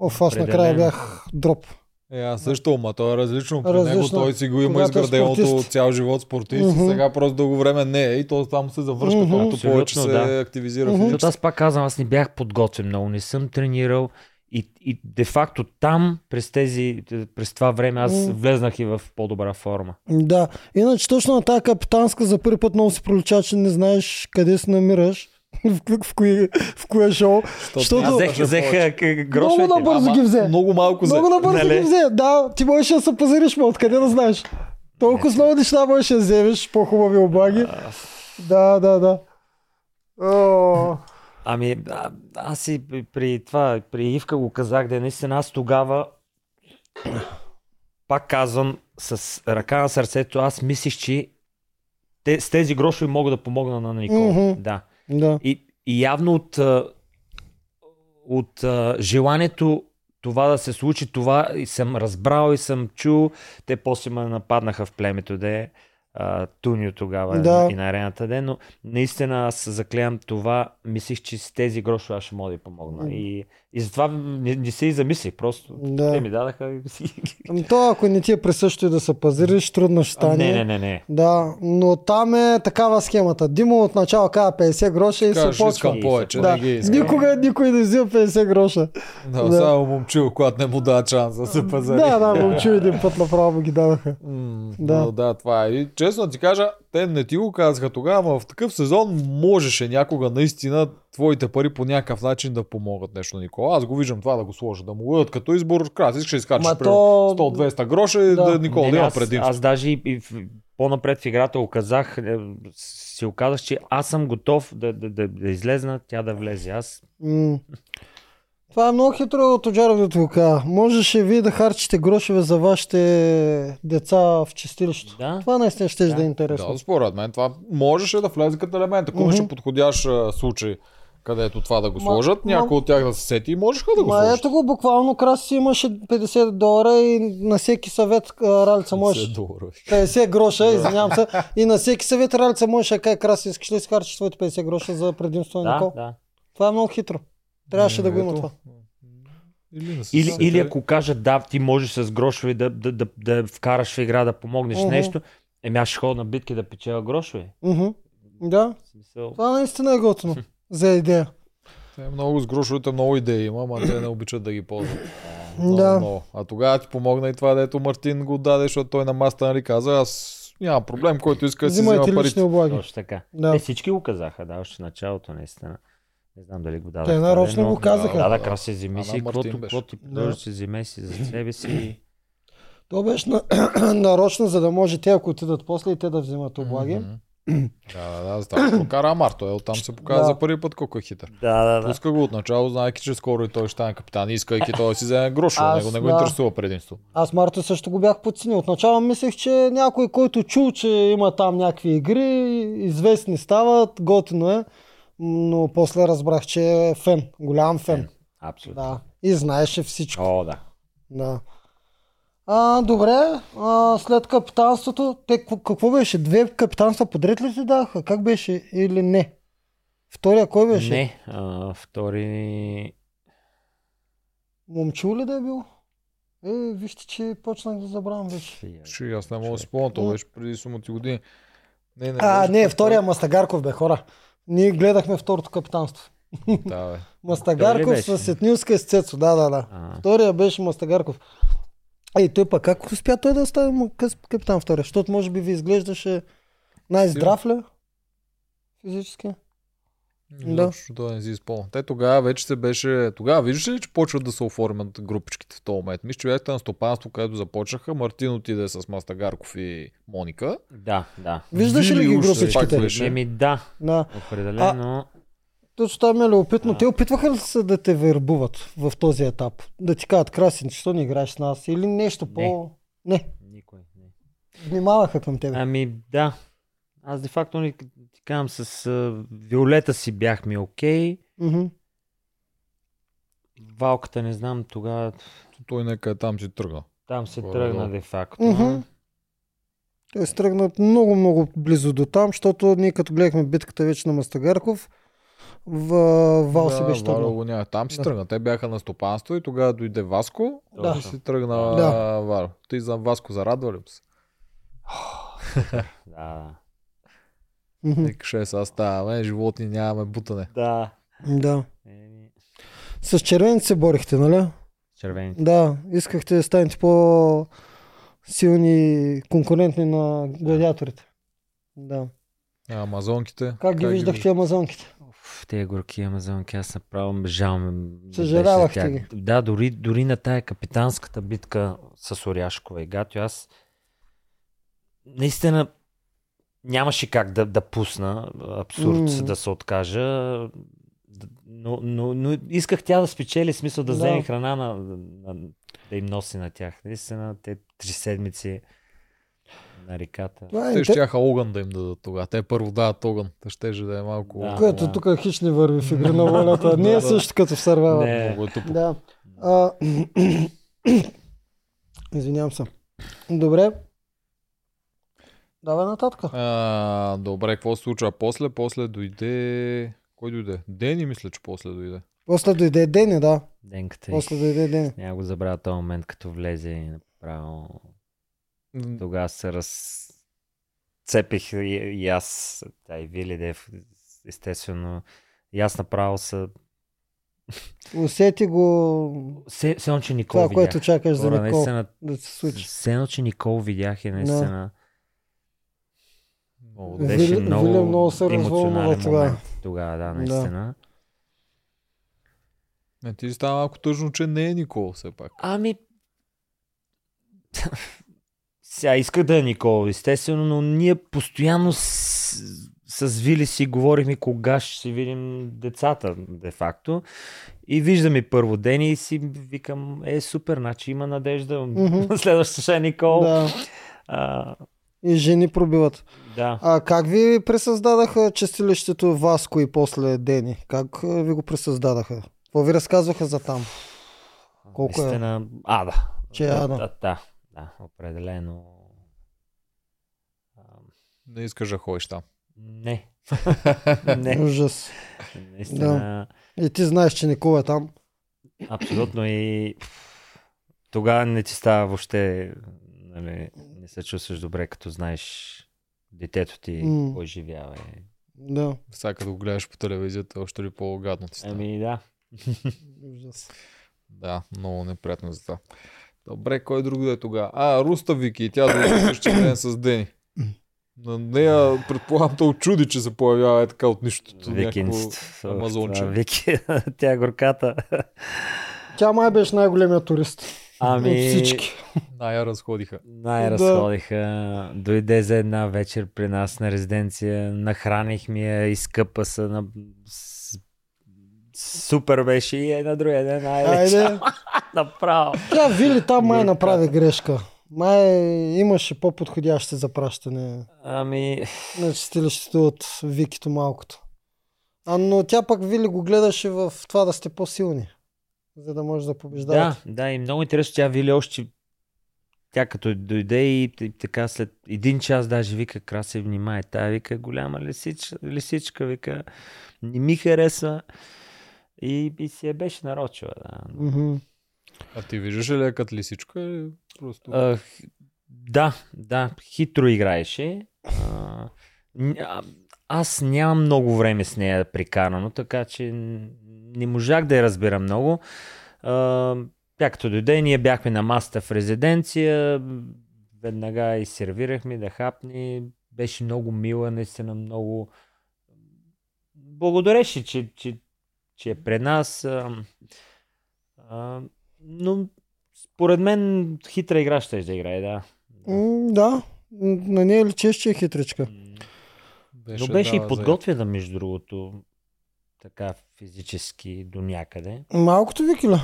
Оф, аз накрая бях дроп. Е, аз също, ама то е различно. При Различно. него той си го има Когато е изграденото спортист. цял живот спортист Мгм. и сега просто дълго време не е и то там се завръща, Мгм. колкото повече се Абсолютно, да. активизира физически. Защото аз пак казвам, аз не бях подготвен много, не съм тренирал и, и де-факто там, през, тези, през това време, аз М. влезнах и в по-добра форма. Да, иначе точно на тази капитанска за първи път много си пролича, че не знаеш къде се намираш. (laughs) в, в, кои, в кое шоу. Защото- Аз взех, взех грошовете. Много набързо ги взе. Много малко взе. Много набързо Нали? ги взе. Да, ти можеш да се пазариш, ма откъде да знаеш. Толкова с много неща можеш да вземеш, по-хубави облаги. Да, да, да. О, Ами, а, аз и при- това, при Ивка го казах, да наистина аз тогава, (coughs) пак казвам, с ръка на сърцето, аз мислих, че те, с тези грошове мога да помогна на Никола. Мгм. Да. Да. И, и явно от, от желанието това да се случи, това и съм разбрал и съм чул. Те после ме нападнаха в племето, де Тунио тогава Да. и на арената, де, но наистина аз заклеям това, мислих, че с тези грошове аз ще мога да й помогна. И, и затова не, не се и замислих, просто Да. те ми дадаха и си... Ами то, ако не ти е присъщо и да се пазариш, трудно ще стане. Не, не, не, не. Да, но там е такава схемата. Димо от начало казва 50 гроша и се почва. искам повече, Да, не ги искам. никога никой не взима 50 гроша. Да, Да. само момчил, когато не му дава шанс да се пазари. Да, да, момчу един път направо му ги даваха. М, Да. да. да, това е. Честно да ти кажа, те не ти го казаха тогава, но в такъв сезон можеше някога наистина твоите пари по някакъв начин да помогат нещо на Никола. Аз го виждам това да го сложа, да му дадат като избор. Крас, искаш да изкачаш то- 100-200 гроша и Да. да, Никола Не, да има аз, предимство. аз даже и, и в- по-напред в играта го казах, е, си оказах, че аз съм готов да, да, да, да излезна, тя да влезе. Аз. Това е много хитро от Оджаров да го кажа. Можеше вие да харчите грошове за вашите деца в чистилището. Да. Това наистина ще да. Да. е интересно. Да, според мен това можеше да влезе като елемент. Ако имаше Мгм. подходящ а, случай, където това да го сложат, ма- някой от тях да се сети и можеха да го Ма сложат. ето го, буквално Краси имаше 50 долара и на всеки съвет Ралица можеш. 50 долара. 50 гроша, извинявам се. И на всеки съвет Ралица можеш да каже, Краси, искаш ли да си харчиш твоите 50 гроша за предимство на да, Никол? да. Това е много хитро. Трябваше да го има Ето. това. Или, Или, или ако кажат да, ти можеш с грошове да, да, да, да вкараш в игра, да помогнеш Мгм. нещо, еми аз ще ходя на битки да печеля грошове. Мгм. Да, смисъл, това наистина е готино. За идея. Те много с грошовете много идеи има, ама те не обичат да ги ползват. Много, Да. много. А тогава ти помогна и това, дето Мартин го даде, защото той на маста нали каза, аз няма проблем, който иска да си взема Взимайте парите. лични облаги. точно така. Да. Те всички го казаха, да, още в началото, наистина. Не знам дали го дадах. Те нарочно но- го казаха. Да, да, краси, вземи А си, каквото ти Да. предложи, си вземи си за себе си. (clears throat) То беше на... (clears throat) нарочно, за да може те, ако отидат после и те да взимат облаги. (clears throat) Да, да, да, става. Прокара Амар, той оттам се показа Да. за първи път колко е хитър. Да, да, да. Пуска го отначало, знаеки, че скоро и той ще стане капитан, искайки той да си вземе Аз, него не го да. интересува предимство. Аз Марто също го бях подценил. Отначало мислех, че някой, който чул, че има там някакви игри, известни стават, готино е. Но после разбрах, че е фен. Голям фен. Абсолютно. Да. И знаеше всичко. О, да. Да. А, добре, а, след капитанството, те какво- беше? Две капитанства подред ли ти даха? Как беше или не? Втория кой беше? Не, а, втори... Момчил ли да е бил? Е, вижте, че почнах да забравям вече. Ще, аз не мога да спомня, то беше преди сумоти години. Не, не, А, не, втория Мастагарков бе, хора. Ние гледахме второто капитанство. Да, бе. (laughs) Мастагарков с Етнилска и с Цецо, да, да, да. А, Втория беше Мастагарков. Ей, той пък как успя той да къс- капитан втория? Защото може би ви изглеждаше най-здрав ли? Физически? Да. Защото той не си изпълня. Те тогава вече се беше... Тогава виждаш ли, че почват да се оформят групичките в този момент? Мисля, че бяхте на стопанство, където започнаха. Мартин отиде с Мастагарков и Моника. да, да. Виждаш ли ги групичките? беше. Еми да, Да. определено. Точно там е любопитно. Те опитваха ли се да те вербуват в този етап? Да ти кажат, Красин, защо не играеш с нас? Или нещо по... Не. Никой. Не. Внимаваха към тебе. Ами да. Аз де факто ни ти казвам с а, Виолета си бяхме окей. Мгм. Валката не знам тогава. Той нека е там, че тръгна. Там се Горе-долу. тръгна де факто. Мгм. Той се тръгнат много, много близо до там, защото ние като гледахме битката вече на Мастагарков, в Вал си да, беше Валя тръгнал. го няма. Там си Да. тръгна. Те бяха на стопанство и тогава дойде Васко Да. и си тръгна Да. Валя. Ти за Васко зарадва ли му се? (laughs) Да. Мгм. Викаше, сега ставаме, животни нямаме бутане. Да. Да. Еми, С червените се борихте, нали? червените. Да, искахте да станете по силни конкурентни на гладиаторите. Да. А, амазонките. Как ги виждахте амазонките? В тези горки амазонки, аз направо жал ме. Съжалявахте ги. Да, дори, дори на тая капитанската битка с Оряшкова и Гатю, аз наистина нямаше как да, да пусна. Абсурд М. да се откажа. Но, но, но исках тя да спечели, смисъл да Да. вземе храна на, на, да им носи на тях. Наистина, те три седмици на реката. Е Те интер... щяха огън да им дадат тогава. Те първо дават огън. Те щеше да е малко... Да. Което тук хич не върви в игри на (laughs) волята. Не е Да, да. също като в Сървайвър. Не. Много е тъпо. Да. А... (clears throat) Извинявам се. Добре. Давай нататък. А, добре, какво се случва? После, после дойде... Кой дойде? Дени мисля, че после дойде. После дойде Дени, да. Денката. После дойде Дени. Няма го забравя този момент, като влезе и направо Тогава се разцепих и, и аз, тя и Вилидев, естествено. И аз направо са... Усети го Се, че Никол това, видях. което чакаш за Хора, Никол наистина, да се случи. Все едно, че Никол видях и наистина Много Вили- беше Вили много, много се развълнува тогава. Тогава, да, наистина. Не, ти става малко тъжно, че не е Никол все пак. Ами... (laughs) Сега исках да е Никол, естествено, но ние постоянно с, с Вили си говорихме кога ще си видим децата, де факто. И виждаме първо ден и си викам, е супер, значи има надежда. Мгм. (laughs) Следващата ще е Никол. Да. А, И жени пробиват. да. А как ви пресъздадаха чистилището Васко и после Дени? Как ви го пресъздадаха? Какво ви разказваха за там? Колко е? Наистина, ада. Че е да, ада. Да, да, да, определено. Не искаш да ходиш там. Не. (laughs) не. Ужас. Наистина. И ти знаеш, че Никол е там. Абсолютно и тогава не ти става въобще, нали, не се чувстваш добре, като знаеш детето ти М. какво изживява. Е. Да. Сега като го гледаш по телевизията, още ли по-гадно ти става. Ами да. Ужас. Да, много неприятно за това. Добре, кой друг да е тогава? А, Руста Вики, тя дойде същия ден с Дени. На нея, предполагам, то очуди, че се появява е така от нищото. Викинст. амазонче. (laughs) Вики, (laughs) тя е горката. Тя май беше най-големия турист. Ами, От всички. Ная разходиха. най-разходиха. Дойде за една вечер при нас на резиденция. Нахранихме я, изкъпа се на... Супер беше и е на другия ден. Айде, (laughs) направо. Тя Вили там май направи грешка. Май имаше по-подходящо запращане Ами, на чистилището от Викито малкото. А, но тя пък Вили го гледаше в това да сте по-силни. За да може да да, побеждавате. да, и много интересно. Тя Вили още тя като дойде и, и така след един час даже вика, краси, внимай, тая вика, голяма лисич, лисичка, вика, не ми харесва. И, и си я беше нарочила, да. А ти виждаш ли я като лисичка или просто... А, да, да, хитро играеше. А, аз нямам много време с нея прикарано, така че не можах да я разбера много. А, тя като дойде, ние бяхме на масата в резиденция, веднага и сервирахме да хапни. Беше много мила, наистина много... Благодареше, че, че, че е пред нас. А, а, но според мен хитра игра ще да играе, да. Да. На нея личеше, че е хитричка. Но беше и подготвена, между другото. така физически до някъде. Малкото Викиля.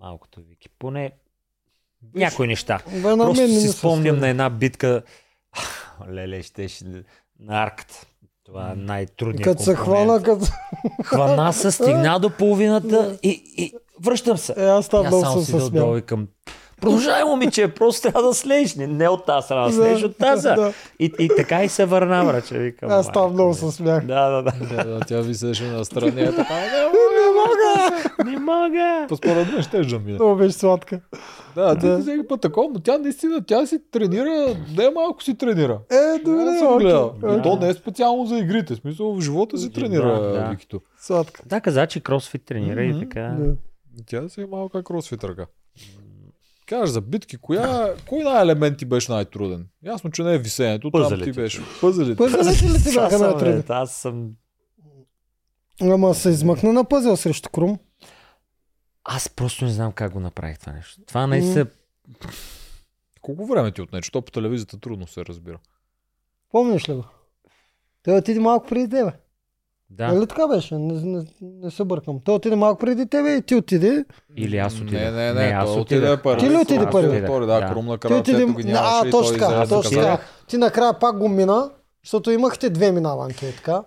Малкото Вики. Поне някои неща. Бе, на Просто си спомням на една битка. (laughs) Леле, да- на арката. Това е най-трудният Като се хвана, като... Хвана се, стигна до половината (laughs) и, и връщам се. Е, аз там много само съм си се смял. и към... Продължай, момиче, просто трябва да слееш. Не, не от тази страна, да слееш от тази. Да. И, и така и се върна, браче. Викам, Аз там много се смях. Да, да, да. Да, да, тя висеше настрани. Е така. (laughs) Не мога! Не мога. Според мен ще да мине. Много беше сладка. Да, Да. ти всеки път такова, но тя наистина, тя си тренира, не малко си тренира. Е, добре, съм гледал. окей. И то не е специално за игрите. В смисъл, в живота си Да, тренира да. Викито. Сладка. Да, каза, че кросфит тренира и така. Да. Тя си е малка кросфитърка. Кажеш за битки, коя, кой на елемент ти беше най-труден? Ясно, че не е висенето, там ти беше. Пъзелите. Пъзелите ли ти бяха Аз съм, най-трудни? Аз съм... Ама се измъкна на пъзел срещу Крум. Аз просто не знам как го направих това нещо. Това наистина... Колко време ти отне? Че то по телевизията трудно се разбира. Помниш ли го? Той отиде малко преди тебе. Да. Нали така беше? Не, не, не се бъркам. Той отиде малко преди тебе и ти отиде. Или аз отидах. Не, не, не, не аз отиде първи. Ти ли отиде първи? Втори, да, Да. Крум на Ти отиде... го нямаше А, и точно така, точно така. Ти накрая пак го мина, защото имахте две минаванки, е така.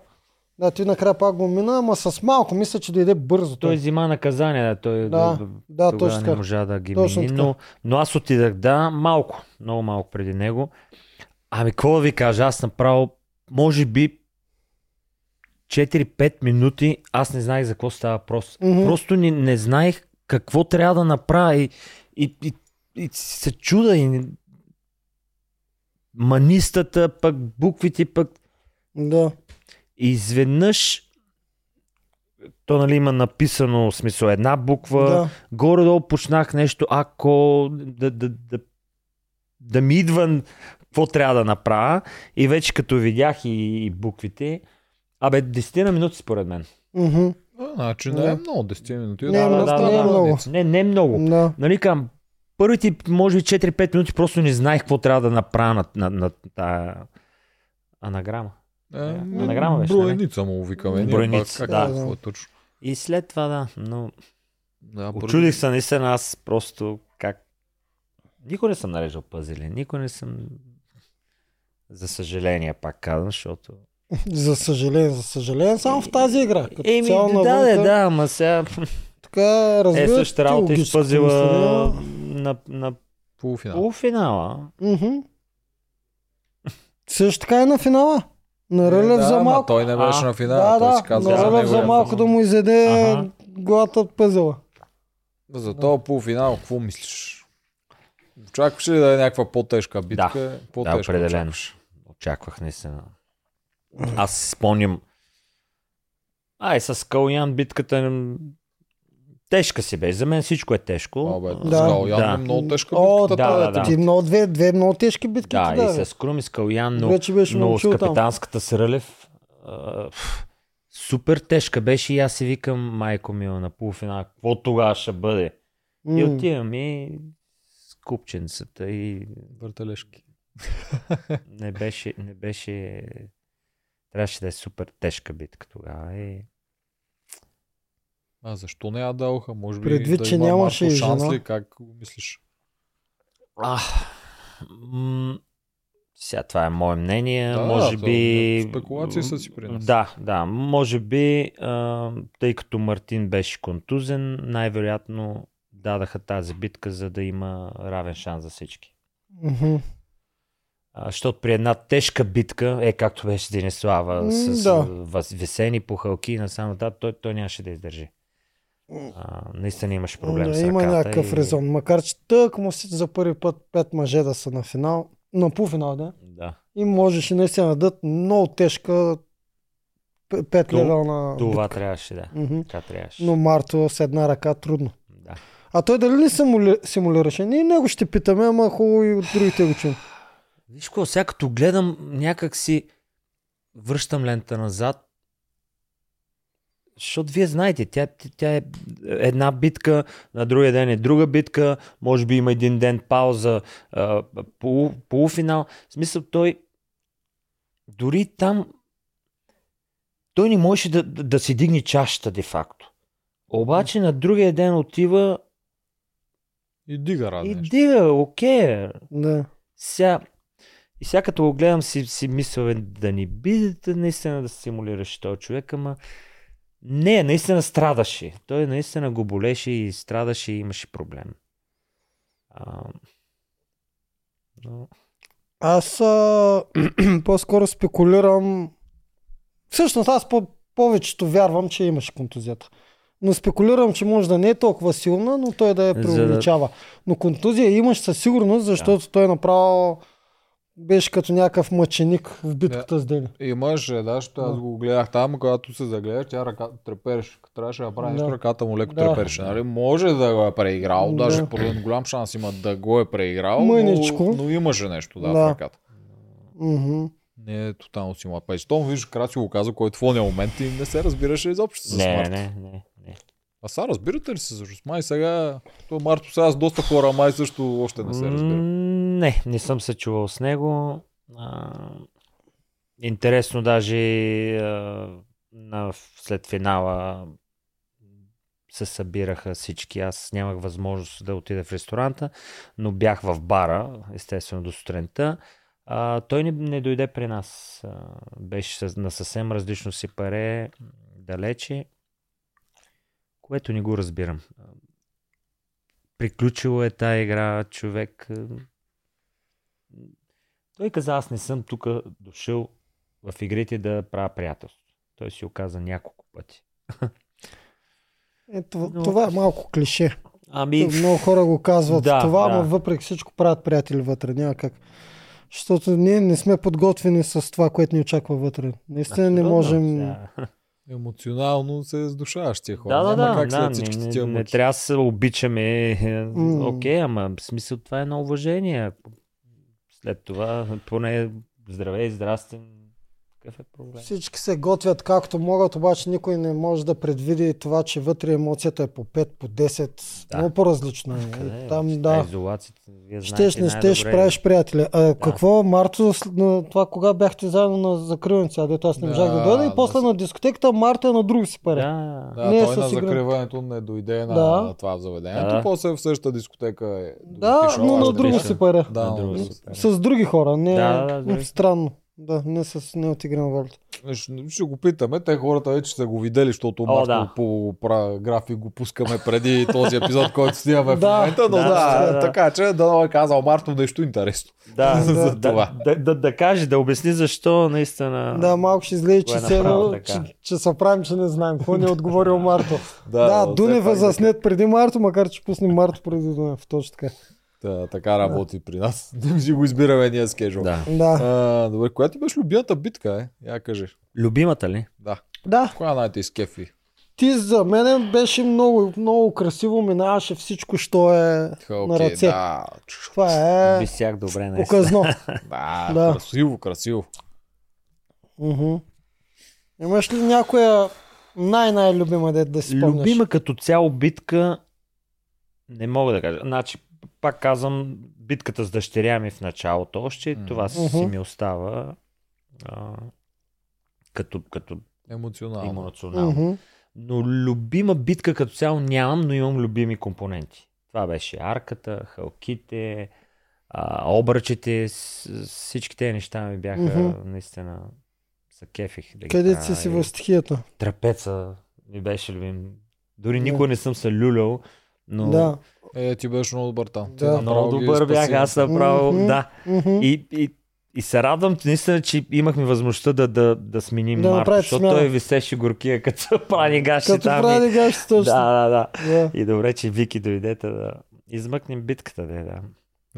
Да, ти накрая пак го мина, ама с малко. Мисля, че дойде бързо. Той Той. взима наказание, да, той Да, да, тогава точно не можа да ги Точно мини, но, но аз отидах, да, малко, много малко преди него. Ами, какво да ви кажа, аз направо, може би 4-5 минути, аз не знаех за какво става въпрос. Мгм. Просто не, не знаех какво трябва да направя и, и, и, и се чуда и манистата, пък буквите, пък Да. изведнъж то нали има написано в смисъл една буква, Да. горе-долу почнах нещо, ако да, да, да, да ми идва какво трябва да направя и вече като видях и, и буквите, абе 10 на минути според мен. А, значи не Да. е много, 10 минути. Не е много, не е много. Не, не много. Да. Нали кам, първите може би 4-5 минути просто не знаех какво трябва да направя на, на, на тая анаграма. Е, Анаграма беше, нали? Броеница му викаме. Броеница, да. Как е, какво е точно? И след това да, но Да, Очудих се наистина аз просто как... Никой не съм нареждал пъзели, никой не съм... За съжаление, пак казвам, защото... За съжаление, за съжаление, само в тази игра. Като Еми, цяло да, навънка, да, да, ама сега Така е развиват същата работа и в теологическото пъзела мислене. на, на полуфинал. полуфинала. Мгм. Също така и на финала. На Рълев да, за малко. Той не беше А, на финала. да, той си да, казва, на да, за Рълев за е малко да му изеде Ага. главата от пъзела. За този полуфинал, какво мислиш? Очакваш ли да е някаква по-тежка битка? Да, по-тежка определено. очакваш. Очаквах наистина. Аз си спомням. Ай, с Калян битката тежка си бе. За мен всичко е тежко. Абе, Да. да. Скал, Да. е много тежка О, битката. да, тази, да, ти. Много две, две много тежки битки Да, и с Крум и с Калян, но, Вече беше но с научил там. капитанската с Рълев а, супер тежка беше и аз си викам майко ми на полуфинал, какво тогава ще бъде? И М. отивам и с купченцата и Въртележки. (laughs) не беше, не беше, трябваше да е супер тежка битка тогава. И... А защо не я дадоха? Може би Предвид, да че има нямаше и шанс жена. ли? Как го мислиш? А, м- сега това е мое мнение. Да, може би. спекулации са си при нас. Да, да. Може би, а, тъй като Мартин беше контузен, най-вероятно дадаха тази битка, за да има равен шанс за всички. Мгм. А, защото при една тежка битка, е както беше Денислава, с да. весени похалки и насам нататък, той, той нямаше да издържи. А, наистина имаше проблем да, с има някакъв и... резон. Макар, че тък му си за първи път пет мъже да са на финал, на полуфинал, да. Да. И можеше наистина да дадат много тежка пет левелна Това битка. трябваше, да. Така трябваше. Но Марто с една ръка трудно. Да. А той дали ли симули... симулираше? Ние него ще питаме, ама хубаво и от другите го чуем. Виж какво, сега като гледам някак си връщам лента назад, защото вие знаете, тя, тя, е една битка, на другия ден е друга битка, може би има един ден пауза, полу, полуфинал. В смисъл той дори там той не можеше да, да, да си дигне чашата де-факто. Обаче на другия ден отива И дига и разни. дига, окей. Да. Сега, и сега като го гледам си, си мисля, бе, да ни бидете наистина да стимулираш този човек, ама не, наистина страдаше. Той наистина го болеше и страдаше и имаше проблем. А, но... Аз а, (clears throat) по-скоро спекулирам. Всъщност аз по- повечето вярвам, че имаше контузията. Но спекулирам, че може да не е толкова силна, но той да я да- преувеличава. Но контузия имаш със сигурност, защото той направо беше като някакъв мъченик в битката с Дели. Имаше, да, защото аз го гледах там, когато се загледаш, тя ръка трепереше. Трябваше да нещо, Да. ръката му леко Да. трепереше. Нали? Може да го е преиграл, Да. даже поред голям шанс има да го е преиграл, Мъничко. но, но имаше нещо да, Да. в ръката. Мгм. Не е тотално си млад. Пейс. Том, виж, Краси го каза, който в ония момент и не се разбираше изобщо с Не, не, не, не. А сега разбирате ли се всъщност? Май сега, то Марто сега с доста хора, май също още не се разбира. Не, не съм се чувал с него. А, интересно даже а, на, след финала се събираха всички. Аз нямах възможност да отида в ресторанта, но бях в бара, естествено до сутринта. А, той не, не дойде при нас. А, беше на съвсем различно си паре, далече, което не го разбирам. Приключила е тая игра, човек. Той каза, аз не съм тук дошъл в игрите да правя приятелство. Той си оказа няколко пъти. Е, това, Но- това е малко клише. Ами, Много хора го казват Да, това, да. но въпреки всичко правят приятели вътре. Няма как. Защото ние не сме подготвени с това, което ни очаква вътре. Наистина не можем... Емоционално се сдушаваш тия хора. Да, да, да. как да не, всички не, не мъки. трябва да се обичаме. (laughs) Окей, ама в смисъл това е на уважение. След това поне здравей, здрасти. Какъв е проблем? Всички се готвят както могат, обаче никой не може да предвиди това, че вътре емоцията е по 5, по 10. Да. Много по-различно е. Къде е? Там, Тази да. Изолацията, вие Щеш, не щеш, най-добре. правиш приятели. А, Какво, Марто, на това кога бяхте заедно на закриването, дето аз не можах да, Да, дойда и да после се- на дискотеката Марто е на друго си паре. Да, Да, Не е той на с игра. закриването не дойде на, Да. на това в заведението. Да. После в същата дискотека е Да, но на друго си паре. Да, На на. С други хора, не Да, да, други. странно. Да, не с неотиграна валюта. Ще, ще го питаме, те хората вече са го видели, защото О, да. по пра- график го пускаме преди този епизод, който снимаме в Да. момента, но Да, да, да, да. така че да е казал Марто нещо интересно. да, (laughs) За да, това. да, да, да, каже, да обясни защо наистина. Да, малко ще излезе, че, е се, че, че се правим, че не знаем. Какво ни е отговорил Марто? (laughs) Да, да, Дунев е заснет преди Марто, макар че пуснем Марто преди Дунев. Точно така. Да, така работи при нас. (laughs) Да си го избираме ние с кежо. Да. Да. А, добре, коя ти беше любимата битка, е? Я кажи. Любимата ли? Да. Да, Коя най-те изкефи? ти за мен беше много, много красиво, минаваше всичко, що е Ха, на ръце. да. Това е Висях добре, наистина. показно. (laughs) Да, Да. красиво, красиво. Мгм. Имаш ли някоя най-най-любима да, да си спомняш? Любима като цяло битка не мога да кажа. Значи, пак казвам, битката с дъщеря ми в началото още, Мгм. това си Мгм. ми остава а, като, като Емоционално. емоционално. Мгм. Но любима битка като цяло нямам, но имам любими компоненти. Това беше арката, халките, а, обръчите, с, всички тези неща ми бяха Мгм. наистина са кефих. Да Къде си си в стихията? Трапеца ми беше любим. Дори никога не съм се люлял, но Да. Е, ти беше много добър там. Да. много добър бях. Аз направо, Мгм. да. Мгм. И, и, и се радвам наистина, че имахме възможността да, да, да сменим Да направите защото смяна. той висеше горкия, като (laughs) прани гащи Като там. и- прави гащи точно. Да, да, да. Да. И добре, че Вики дойдете да измъкнем битката. Да, да.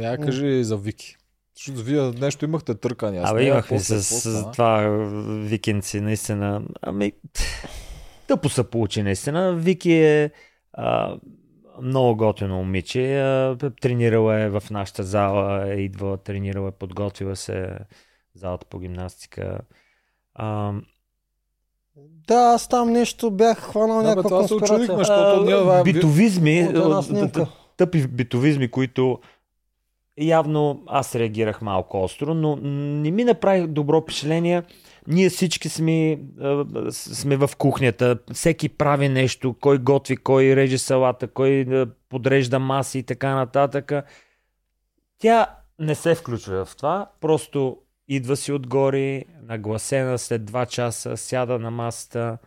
Я кажи за Вики. Защото вие нещо имахте търкания. с Абе, имахме после с, с това викенци, наистина. Ами, тъпо се получи, наистина. Вики е а, много готино момиче. А, тренирала е в нашата зала, е идвала, тренирала е, подготвила се залата по гимнастика. А, Да, аз там нещо бях хванал Да, бе, някаква това се конспирация. очудихме, защото ние... това- битовизми, а, тъпи битовизми, които явно аз реагирах малко остро, но не ми направи добро впечатление. Ние всички сме, сме в кухнята, всеки прави нещо, кой готви, кой реже салата, кой подрежда маси и така нататък. Тя не се включва в това, просто идва си отгоре, нагласена след 2 часа, сяда на масата,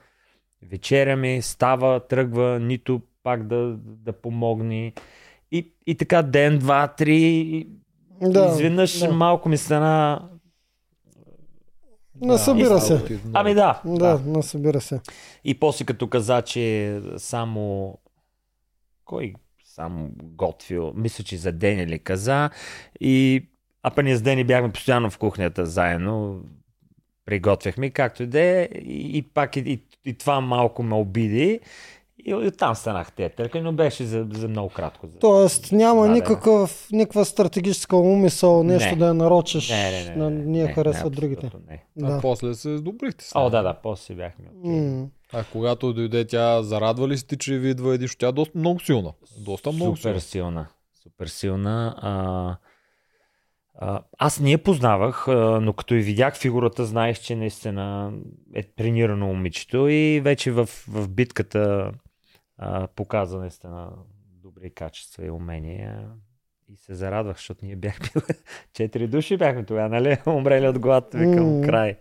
вечеря ми, става, тръгва, нито пак да, да помогне. И, и така ден, два, три, Да, изведнъж да. малко ми стана... Насъбира се. Ами да, Да, насъбира се. И после като каза, че само... Кой само готвил? Мисля, че за Дени ли каза. И... А па ние с Дени бяхме постоянно в кухнята заедно. Приготвяхме, както и да е. И, и пак и, и, и това малко ме обиди. И оттам станах тетърка, но беше за, за много кратко. За... Тоест няма Да, да. никакъв, никаква стратегическа умисъл, нещо Не. да я нарочиш. Не, не, не. на не, ние не, харесват не, другите. Не. А Да. после се сдобрихте с О, да, да, после бяхме. окей. М. А когато дойде тя, зарадва ли си ти, че ви идва един, тя е доста много силна. Доста много Супер силна. силна. Супер силна. А, а, аз не я познавах, а, но като и видях фигурата, знаех, че наистина е тренирано момичето и вече в, в битката а, показа наистина добри качества и умения. И се зарадвах, защото ние бяхме (laughs) четири души бяхме тогава, нали? (laughs) Умрели от глад, викам Мгм. край.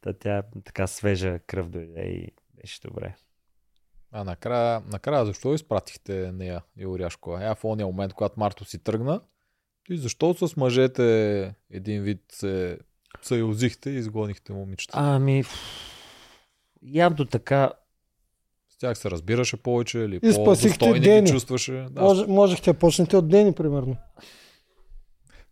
Та тя така свежа кръв дойде и беше добре. А накрая, накрая защо изпратихте нея и Оряшкова? Я в ония момент, когато Марто си тръгна, и защо с мъжете един вид се съюзихте и изгонихте момичета? Ами, явно така тях се разбираше повече или И по-достойни Дени. ги чувстваше? Да. Може, можехте да почнете от Дени, примерно.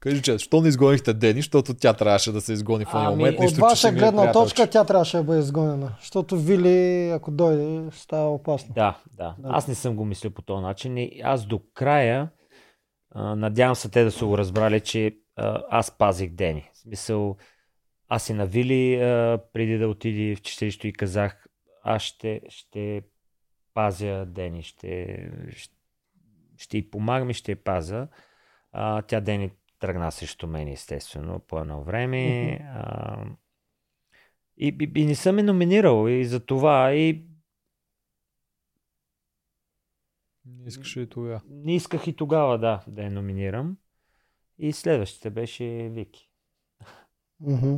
Кажи, че, защо не изгонихте Дени, защото тя трябваше да се изгони в ония Ами, момент. От нищо, че ваша е гледна точка тя трябваше да бъде изгонена. Защото Вили, ако дойде, става опасно. Да, да, Да. Аз не съм го мислил по този начин. И аз до края, а, надявам се те да са го разбрали, че а, аз пазих Дени. В смисъл, аз и на Вили, а, преди да отиде в чистилището и казах, аз ще, ще пазя Дени, ще, ще, ще й помагам и ще я пазя. А, тя Дени тръгна срещу мен, естествено, по едно време. А, и, и, и не съм ме номинирал и за това и Не искаше и тогава. Не исках и тогава, да, да я номинирам. И следващата беше Вики. Мгм.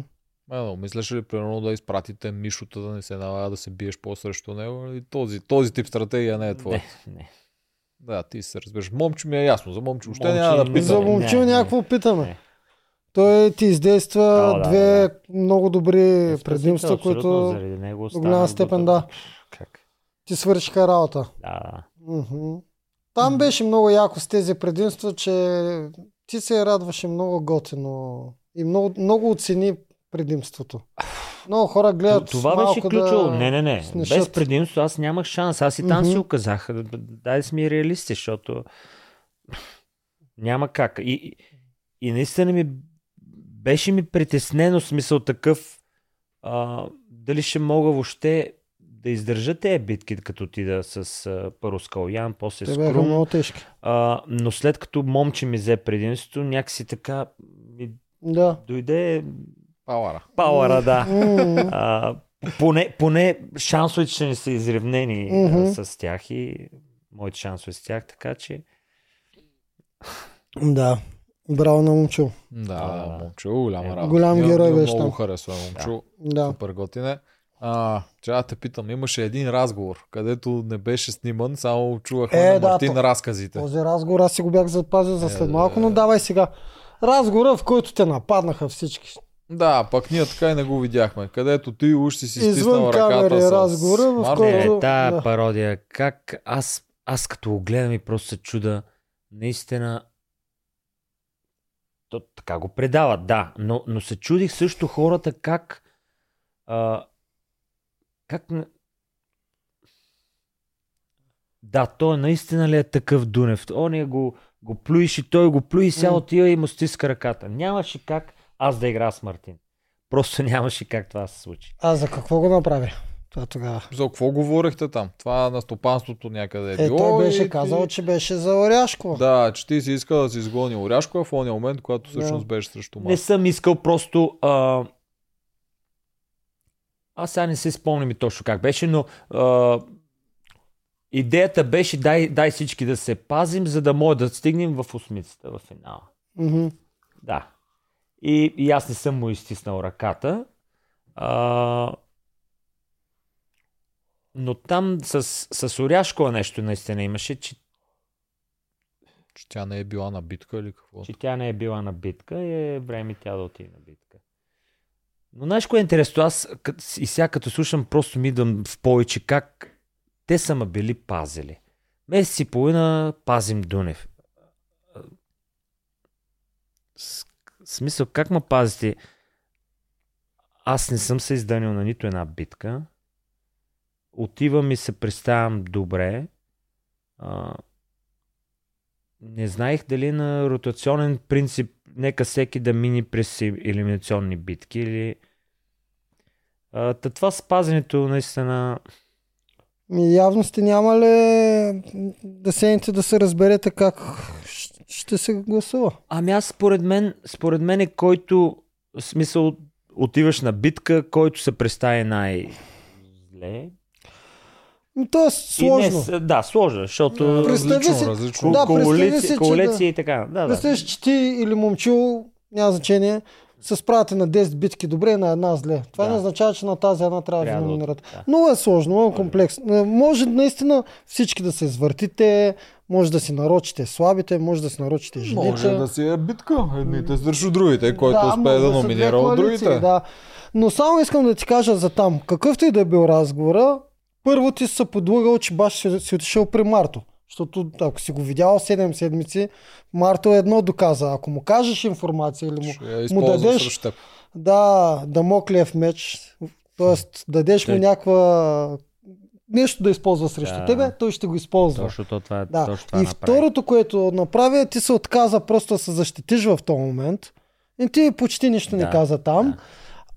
Ено, мислеше ли примерно да изпратите Мишота да не се налага да се биеш по-срещу него? И този, този тип стратегия не е твоя. Не, не. Да, ти се разбираш. Момче ми е ясно. За момче Момче няма да не- питам. За Не, момчил не, някакво питаме. не. Той ти издейства да, две да, много добри Спасител, предимства, абсолютно, които до голяма степен да. Как? ти свършиха работа. Да, да. Мгм. Там беше много яко с тези предимства, че ти се радваше много готино и много, много оцени предимството. Много хора гледат Това малко беше ключово. Да Не, не, не. снешат. Без предимство аз нямах шанс. Аз и там Мгм. си оказах. Дай да сме реалисти, защото няма как. И, и, наистина ми беше ми притеснено смисъл такъв а, дали ще мога въобще да издържа тези битки, като отида с а, първо с Калян, после Те с бяха Крум. много тежки. А, но след като момче ми взе предимството, някакси така ми Да. дойде Пауара. пауъра, да. А, поне, поне шансовете ще не са изравнени Мгм. а, с тях и моите шансове с тях, така че Да. Браво на момчил. Да, А, да, момче, голяма е, работа. голям герой беше Много харесва момче. Да. Супер готине. А, трябва да те питам, имаше един разговор, където не беше сниман, само чувахме Е, на да, Мартин то- разказите. Този разговор аз си го бях запазил за Е, след да, малко, но да. давай сега. Разговора, в който те нападнаха всички. Да, пък ние така и не го видяхме. Където ти уж си си стиснал ръката с разговора, в който- е, тая да. пародия, как аз, аз като го гледам и просто се чуда, наистина то така го предават, да, но, но се чудих също хората как а, как да, той наистина ли е такъв Дунев? Оня го, го плюиш и той го плюи, сега М. отива и му стиска ръката. Нямаше как аз да игра с Мартин. Просто (laughs) нямаше как това да се случи. А за какво го направи? Това тогава. За какво говорихте там? Това на стопанството някъде е Е, било. той и беше ти- казал, че беше за Оряшко. Да, че ти си искал да си изгони Оряшкова в ония момент, когато Да. всъщност беше срещу Не Марто. съм искал просто а, Аз сега не се спомням и точно как беше, но а, идеята беше дай, дай всички да се пазим, за да може да стигнем в осмицата, в финала. Мгм. Да. И, и аз не съм му изтиснал ръката. А, но там с, с Оряшкова нещо наистина имаше, че, Че тя не е била на битка или какво? че тя не е била на битка и е време тя да отиде на битка. Но знаеш кое е интересно? Аз и сега като слушам, просто ми идвам в повече как те са ме били пазили. Месец и половина пазим Дунев. С- Смисъл, как ме пазите? Аз не съм се издънил на нито една битка. Отивам и се представям добре. А, не знаех дали на ротационен принцип нека всеки да мини през елиминационни битки или... Та това спазването наистина... Явно сте нямали да седнете да се разберете как ще се гласува. Ами аз според мен, според мен е който в смисъл отиваш на битка, който се представи най-зле. Но то е И сложно. Не, да, сложно, защото Представи различно, си- различно. Да, представи коалиция, коалиция и така. Да, да. Че ти или момчил, няма значение, се справяте на 10 битки добре, на една зле. Това Да. не означава, че на тази една трябва да ви да- номинират. да. Много е сложно, много е комплексно. Може наистина всички да се извъртите, може да си нарочите слабите, може да си нарочите жените. Може да си е битка. Едните срещу другите, който успее може да са номинира от другите. Да. Но само искам да ти кажа за там. Какъвто и да е бил разговора, първо ти се подлъгал, че баш си, си отишъл при Марто. Защото ако си го видял 7 седмици, Марто едно доказа. Ако му кажеш информация или му, му дадеш теб. да, Дамоклев меч, т.е. дадеш му Той- някаква нещо да използва срещу Да. тебе, той ще го използва. Точно то това, Да. точно това и направи. второто, което направи, е, ти се отказа просто да се защитиш в този момент. И ти почти нищо не Да, каза там. да.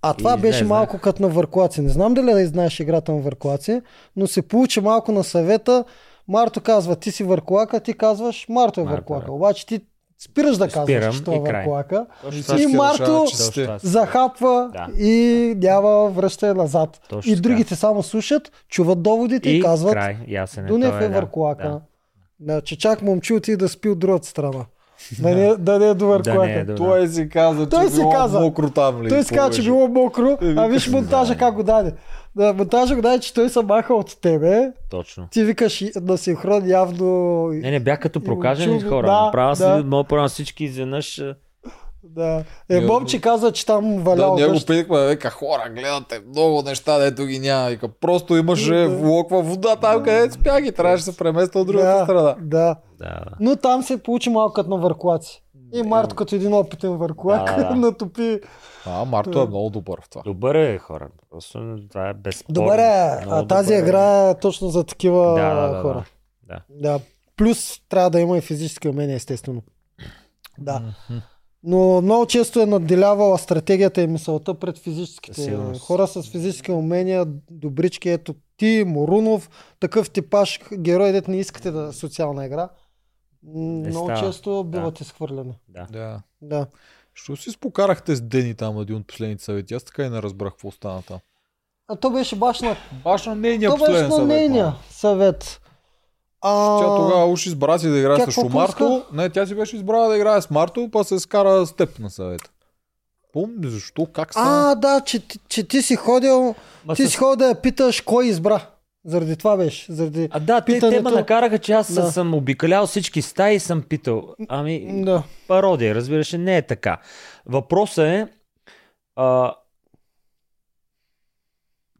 А това И беше малко като на върклаци. Не знам дали да знаеш играта на върклаци, но се получи малко на съвета. Марто казва, ти си върклака, ти казваш, Марто е Марто, върклака. да. Обаче ти спираш да казваш, Спирам че той е върклака. Точно И Марто си- захапва Да. и няма връщане назад. Точно и така. другите само слушат, чуват доводите и, и казват, край, ясен е. Дунев е да. върклака. Да. Да, че чак момчил ти да спи от другата страна. Да не, (laughs) да не е до върклака. Да е Той си каза, Той че си било каза. мокро там. ли, Той си каза, че било мокро, Е, а виж (laughs) монтажа как го даде. Да, монтажа го даде, че той се маха от тебе. Точно. Ти викаш на синхрон явно... Не, не бях като прокажени хора. да, Направо да. си, мога правя всички изведнъж. Да. Е, Ние- Бомчи каза, че там Да, валял ние го питахме, века хора, гледате много неща, дето ги няма. Вика, просто имаше Да. влоква вода там, където спях и трябваше да се премества от другата да, страна. Да. Да, да. Но там се получи малко като на върклаци. И Марто като един опитен върклак Да, да. (laughs) натопи. А, Марто е много добър в това. Добър е, хора. Просто това е безспорно. Добре, а Много тази добър е. игра е точно за такива Да, да, да, хора. да. Да. Плюс трябва да има и физически умения, естествено. Да. Но много често е надделявала стратегията и мисълта пред физическите Със сигурност. хора с физически умения, добрички. Ето ти, Морунов, такъв типаж герой, дет не искате да социална игра. М, Много става. често Да. биват изхвърляни. Да. Да. Да. Що си спокарахте с Дени там един от последните съвети? Аз така и не разбрах какво стана там. А то беше баш на, Баш на нейния то беше последен на съвет. нейния ма. съвет. А, Тя тогава уж избра си да играе тя срещу какво Марто. Не, тя си беше избрала да играе с Марто, па се скара с теб на съвет. Помни защо, как стана? а, да, че, ти- че ти си ходил, Ма ти с- си ходил да я питаш кой избра. Заради това беше. Заради... А да, те, те Питането- ме накараха, че аз Да. съм обикалял всички стаи и съм питал. Ами, Да. пародия, разбираш, не е така. Въпросът е, а,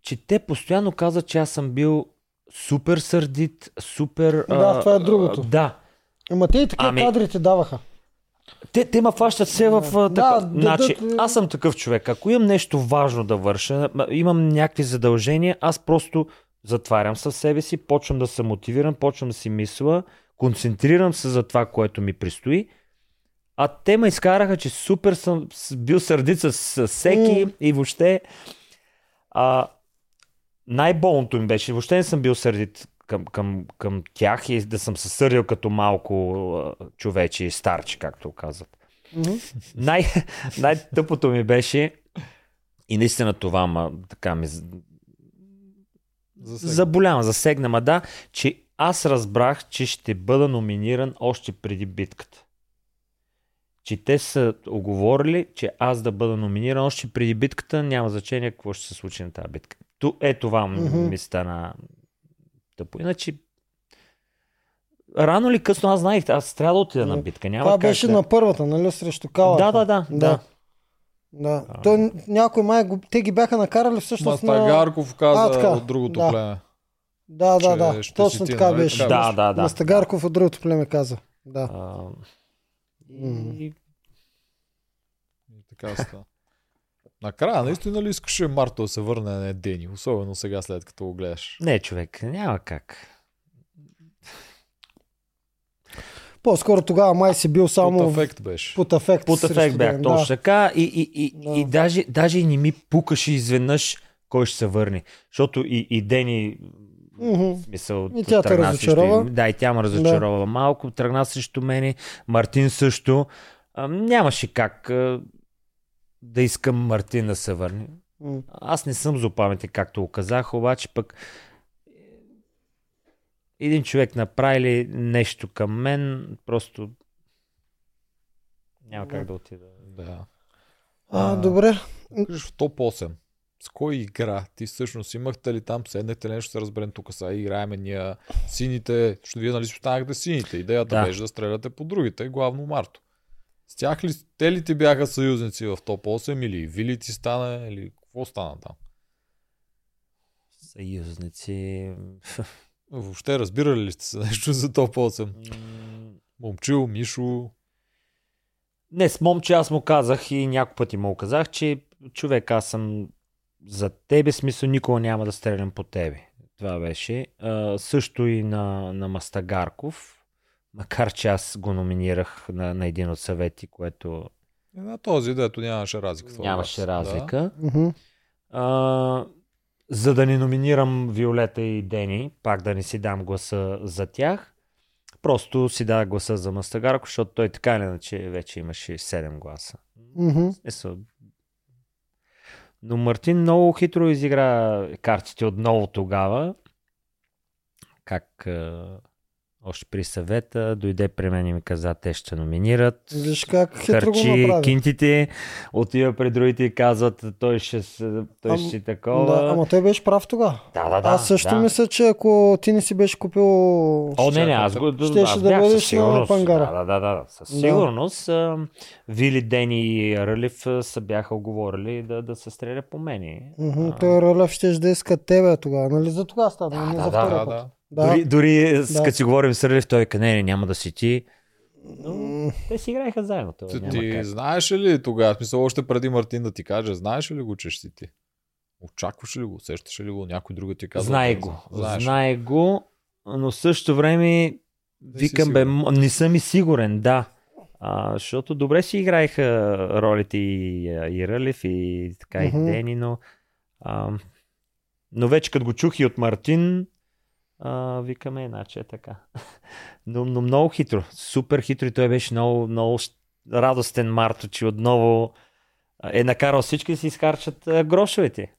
че те постоянно казват, че аз съм бил супер сърдит, супер... Да, това е другото. А, да. Ама те и такива Ами- кадри ти даваха. Те, те ме фащат все в Да, а, така. да, значи, да, да. аз съм такъв човек. Ако имам нещо важно да върша, имам някакви задължения, аз просто затварям със себе си, почвам да се мотивирам, почвам да си мисля, концентрирам се за това, което ми предстои. А те ме изкараха, че супер съм бил сърдит с, всеки М. и въобще а, най-болното ми беше, въобще не съм бил сърдит към, към, към тях и да съм се сърдил като малко човече и старче, както казват. Мгм. Най- (laughs) най-тъпото ми беше и наистина това ма, така ми Засегна. Заболява, засегна, ма да, че аз разбрах, че ще бъда номиниран още преди битката. Че те са оговорили, че аз да бъда номиниран още преди битката, няма значение какво ще се случи на тази битка. Ту, е това Мгм. ми стана тъпо. Иначе, рано или късно аз знаех, аз трябва да отида на битка. Няма Това как беше да... на първата, нали, срещу Кала. Да, да, да, да. Да. А. Той, някой май, го- те ги бяха накарали всъщност на... Мастагарков каза А, така, от другото да. племе. Да, да, да. Точно така нали беше. Да, да, да. Мастагарков от другото племе каза. Да. А, и, И така стана. Накрая, наистина ли искаше Марто да се върне на Дени? Особено сега, след като го гледаш. не, човек, няма как. По-скоро тогава май си бил само в- ефект беше. под афект. Под срещу ефект бях, Ден, точно така. И, и, и, Да. и даже, даже и не ми пукаше изведнъж кой ще се върне. Защото и, и Дени, в смисъл, И тя те тръгна разочарова. Срещу, да, и тя ме разочарова малко. Тръгна срещу мене. Мартин също. А, нямаше как а, да искам Мартин да се върне. М. Аз не съм злопаметен, както го казах, обаче пък един човек направи ли нещо към мен, просто няма как да отида. Да. А, добре. Кажеш в топ 8. С кой игра? Ти всъщност имахте ли там, седнете ли нещо, се разберем тук сега, играеме ние сините, защото вие нали си останахте сините. Идеята Да. беше да стреляте по другите, главно Марто. С тях ли, те ли ти бяха съюзници в топ 8 или Вили ти стана, или какво стана там? Съюзници. Въобще разбирали ли сте се нещо за топ 8? М, Момчил, Мишо, Не, с момче аз му казах и няколко пъти му казах, че човек аз съм за тебе, смисъл никога няма да стрелям по тебе. Това беше. А, също и на, на Мастагарков, макар че аз го номинирах на, на един от съвети, което и на този, дето нямаше разлика. нямаше разлика. Мгм. А, за да не номинирам Виолета и Дени, пак да не си дам гласа за тях, просто си дадах гласа за Мастагарков, защото той така или иначе вече имаше 7 гласа. Смисъл. Но Мартин много хитро изигра картите отново тогава. Как още при съвета дойде при мен и ми каза, те ще номинират. Виж как Харчи кинтите, отива при другите и казват, той ще, той Ам, ще такова. Да, ама той беше прав тогава. да, да, да. Аз също да. мисля, че ако ти не си беше купил... О, не, не, аз го Щеше аз да бях бъдеш на пангара. Да, да, да, да. Със Да. сигурност а, Вили, Дени и Рълев а, са бяха оговорили да, да се стреля по мене. А, Той Рълев ще да иска тебе тогава, нали? За тогава стана, Да, не да, за да, втория Да, път. да. Да. Дори, дори с Да. като си говорим с Рълев, той каза, не, не, няма да си ти. Но те си играеха заедно. Това, Ти, няма ти как. знаеш ли тогава, смисъл още преди Мартин да ти каже, знаеш ли го, че ще си ти? Очакваш ли го? Усещаш ли го? Някой друг ти казва? Знае да, го. Знаеш. Знае го, но в същото време си викам, бе, не съм и сигурен, да. А, защото добре си играеха ролите и, и Рълев и така Мгм. и Дени, но, а, но вече като го чух и от Мартин, а, викаме, иначе е така. (laughs) но, но много хитро, супер хитро и той беше много, много радостен Марто, че отново е накарал всички да си изхарчат грошовете.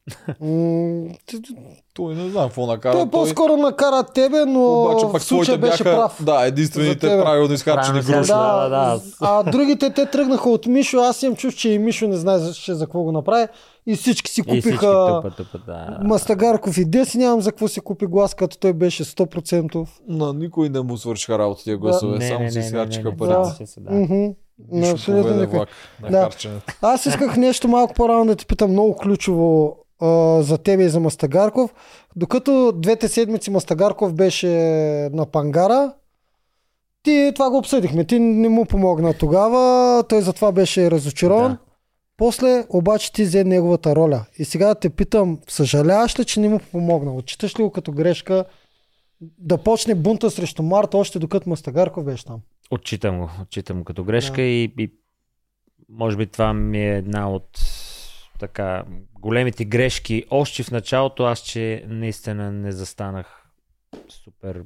Той не знам какво накара. Той по-скоро накара тебе, но Обаче в пък случая беше бяха, прав. да, единствените За правилно изхарчени Правилно гроши. Да, да. А другите те тръгнаха от Мишо, аз имам чув, че и Мишо не знаеше за какво го направи и всички си И всички купиха тупа, тупа, да. Мастагарков и Деси, нямам за какво си купи глас, като той беше 100%. На никой не му свършиха работа тия гласове, Не, само не, си изхарчиха парите. да, да. Нищо абсолютно влак на Да. Аз исках нещо малко по-рано да ти питам много ключово а, за тебе и за Мастагарков. Докато двете седмици Мастагарков беше на Пангара, ти това го обсъдихме. Ти не му помогна тогава, той затова беше разочарован. Да. После обаче ти взе неговата роля. И сега да те питам, съжаляваш ли, че не му помогна? Отчиташ ли го като грешка да почне бунта срещу Марта, още докато Мастагарков беше там? Отчитам го, отчитам го като грешка Да. и, и може би това ми е една от така големите грешки. Още в началото аз, че наистина не застанах супер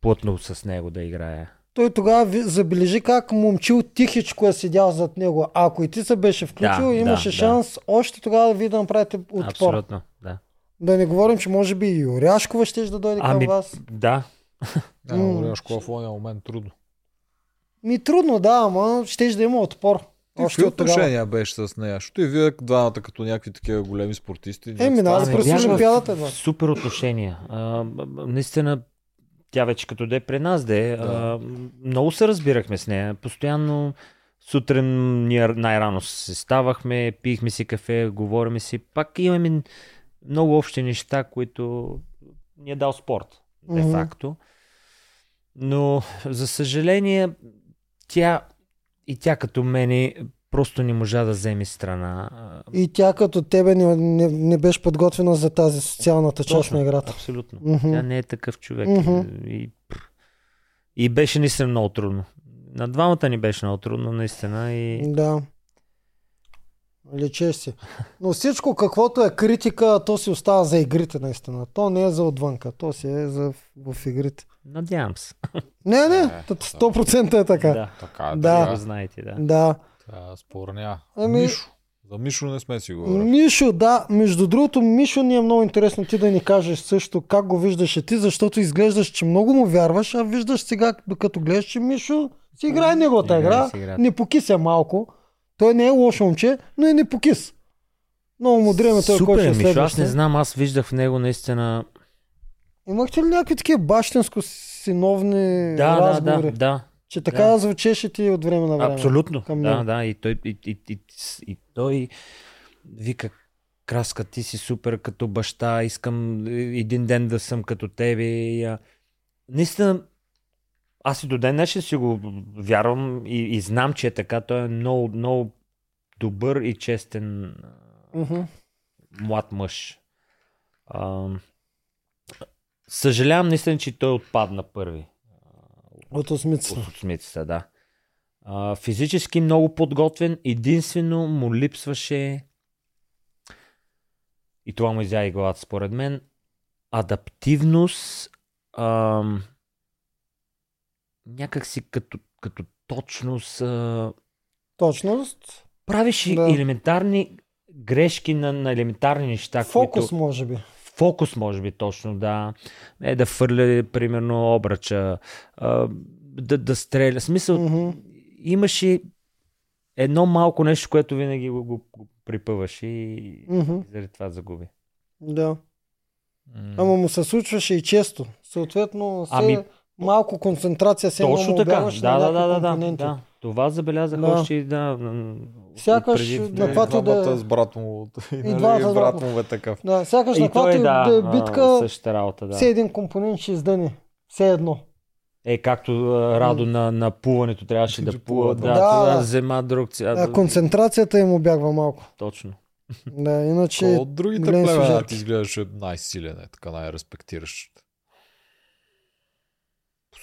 плътно с него да играя. Той тогава забележи как момчил тихичко е седял зад него. Ако и ти се беше включил, Да, имаше да, шанс още тогава да ви да направите отпор. Абсолютно, да. Да не говорим, че може би и Оряшкова ще да дойде Ами, към вас. Да, Да, М. Оряшкова в ония момент трудно. Ми трудно, да, ама ще да има отпор. Ти Още какви от тогава. отношения беше с нея? Защото и вие двамата като някакви такива големи спортисти. Е, минали Ами, през Олимпиадата Супер отношения. А, наистина, тя вече като де при нас де, Да. а, много се разбирахме с нея. Постоянно сутрин ние най-рано се ставахме, пихме си кафе, говориме си. Пак имаме много общи неща, които ни е дал спорт, де Мгм. факто. Но, за съжаление, тя и тя като мене просто не можа да вземе страна. И тя като тебе не, не, не беше подготвена за тази социалната част Точно, на играта. Абсолютно. Мгм. Тя не е такъв човек. Мгм. И, и беше наистина много трудно. На двамата ни беше много трудно, наистина. И... Да. Лечеш си. Но всичко, каквото е критика, то си остава за игрите наистина. То не е за отвънка, то си е за в, в игрите. Надявам се. Не, не, Е, т- 100% е така. Да. Така. Да. Да. знаете, да. да. Тя спорня. Ами- Мишо. За Мишо не сме си говорили. Мишо, да. Между другото, Мишо ни е много интересно ти да ни кажеш също как го виждаш ти, защото изглеждаш, че много му вярваш, а виждаш сега, докато гледаш, че Мишо си играе неговата Играе игра. Не покися малко. Той не е лошо момче, но е не покис. Много му дреме той, Супер който е, ще Мишо. Аз не знам, аз виждах в него наистина... Имахте ли някакви такива бащенско-синовни Да, да, разговори? да, да. Че така Да. звучеше ти от време на време. Абсолютно. към Да, да. И той, и, и, и, и той вика, Краска, ти си супер като баща, искам един ден да съм като тебе. И, а, наистина, аз и до ден днешен си го вярвам и, и знам, че е така. Той е много, много добър и честен Мгм. млад мъж. А, съжалявам наистина, че той отпадна първи. От осмицата. От осмицата, да. А, физически много подготвен. Единствено му липсваше и това му изя и главата според мен. Адаптивност, ам, някакси като, като точност, а, Точност. правиш Да. елементарни грешки на, на елементарни неща. Фокус, които, може би. фокус, може би, точно, да. Е да фърля, примерно, обръча, а, да, да стреля. В смисъл, Мгм. имаше едно малко нещо, което винаги го, го, го припъваш и, и заради това загуби. Да. М. Ама му се случваше и често. Съответно, се Ами, малко концентрация се едно Точно му така. обяваш Да, да, да, да, да, да. Това забелязах Да. още и да. Сякаш отпреди- на И каквато и да е- с брат му. (laughs) И, нали, двамата с брат му е такъв. Да, сякаш на И каквато и да, да е битка, същата работа, да. все един компонент ще издъни. Все едно. Е, както Радо на, на плуването трябваше да Да плува, да, да. да, Да, да. взема друг ця... А, концентрацията им обягва малко. Точно. Да, иначе... От другите големи племена ти изглеждаше най-силен, е, така най-респектиращ?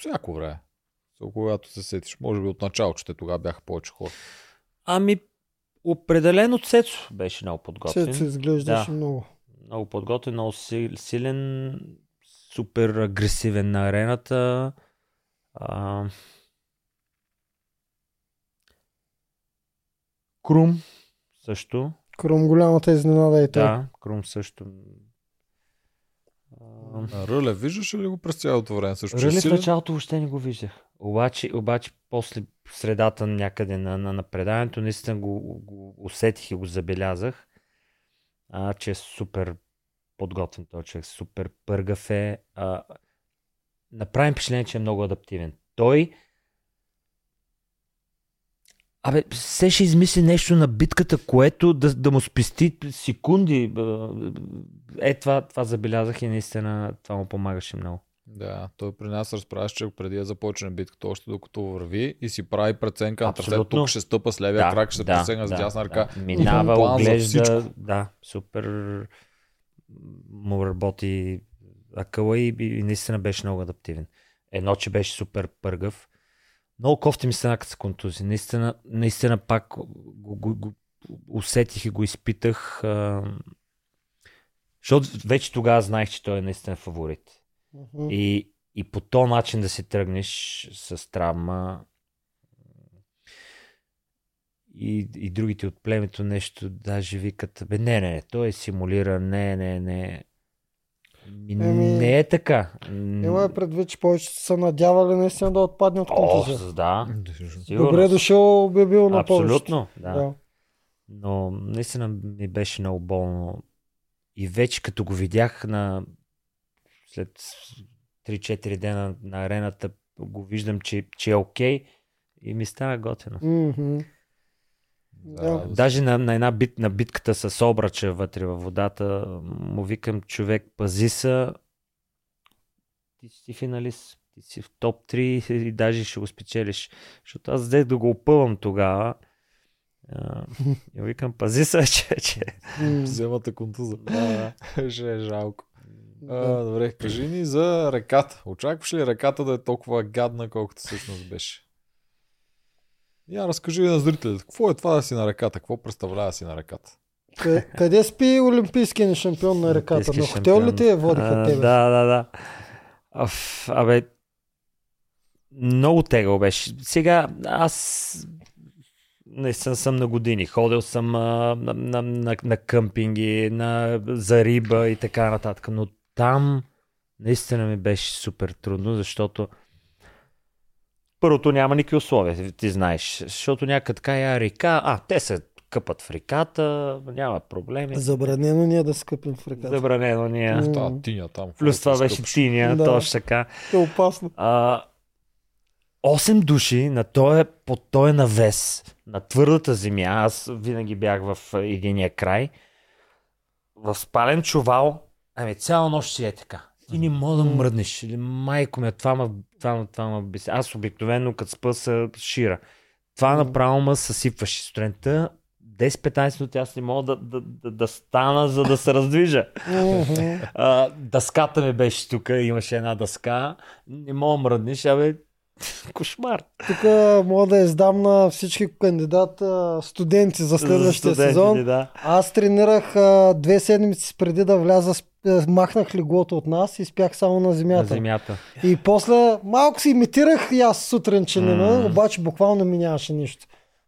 Всяко време. So, когато се сетиш, може би от начало, че те тогава бяха повече хора. Ами, определено Цецо беше много подготвен. Цецо изглеждаше Да. много. Много подготвен, много си- силен, супер агресивен на арената. А... Крум също. Кром голямата изненада и той. Да, Крум също. А, Рълев, виждаш ли го през цялото време? Също че е Рълев в началото въобще не го виждах. Обаче, обаче после средата някъде на, на, на преданието, наистина го, го усетих и го забелязах, а, че е супер подготвен този човек, супер пъргав е. А, направи впечатление, че е много адаптивен. Той Абе, се ще измисли нещо на битката, което да, да му спести секунди. Е, това, това забелязах и наистина това му помагаше много. Да, той при нас разправяш, че преди да започне битката, още докато върви и си прави преценка на трасето, тук ще стъпа с левия крак, ще се пресегна с дясна ръка. Да. Минава, оглежда. всичко. Да, супер му работи акъла и, и наистина беше много адаптивен. Едно, че беше супер пъргав. Много кофти ми стана като се контузи. Наистина, наистина пак го, го, го усетих и го изпитах. А, защото вече тогава знаех, че той е наистина фаворит. Мгм. И, и по този начин да се тръгнеш с травма и, и другите от племето нещо даже викат, бе не, не, той е симулиран, не, не, не. Ми, Еми, не е така. Има е предвид, че повече са надявали наистина да отпадне от О, контузия. да. Добре сигурно. дошъл би бил на повечето. Абсолютно, да. Да. Но наистина ми беше много болно. И вече като го видях на след 3-4 дена на арената, го виждам, че, че е окей и ми стана готино. Мгм. Да. Даже на, на една бит, на битката с обрача вътре във водата, му викам човек, пази се, ти си финалист, ти си в топ 3 и даже ще го спечелиш. Защото аз взех да го опъвам тогава. И викам, пази се, (laughs) че, че... М, Вземата контуза. Да, (laughs) Ще е жалко. А, добре, кажи ни за реката. Очакваш ли реката да е толкова гадна, колкото всъщност беше? Я разкажи на зрителите, какво е това да си на реката? Какво представлява си на реката? Къ- Къде спи олимпийския ни шампион на реката? Олимпийски На хотел ли те водиха А, тебе? Да, да, да. Аф, абе, много тегъл беше. Сега аз наистина съм на години. Ходил съм а, на, на, на, на къмпинги, на, за риба и така нататък. Но там наистина ми беше супер трудно, защото първото няма никакви условия, ти знаеш. Защото някъде така я река, а, те се къпат в реката, няма проблеми. Забранено ни е да скъпим в реката. Забранено ни е. М. Та тиня там. Плюс това беше скъпш? тиня, Да. точно така. Е опасно. А, 8 души на този, по този навес, на твърдата земя, аз винаги бях в единия край, в спален чувал, ами цяла нощ си е така. Ти не мога да мръднеш. Или майко ме, това ма, това, ма- това ма беси. Аз обикновено като спа се шира. Това направо ме съсипваше. Сутринта 10-15 минути аз не мога да, да, да, да стана, за да се раздвижа. А, дъската ми беше тук, имаше една дъска. Не мога да мръднеш, абе, кошмар. Тук мога да издам на всички кандидата студенти за следващия Студентите, сезон. Да. Аз тренирах а, две седмици преди да вляза, с- махнах леглото от нас и спях само на На земята. земята. И после малко си имитирах и аз сутрин, че не М. обаче буквално ми нямаше нищо.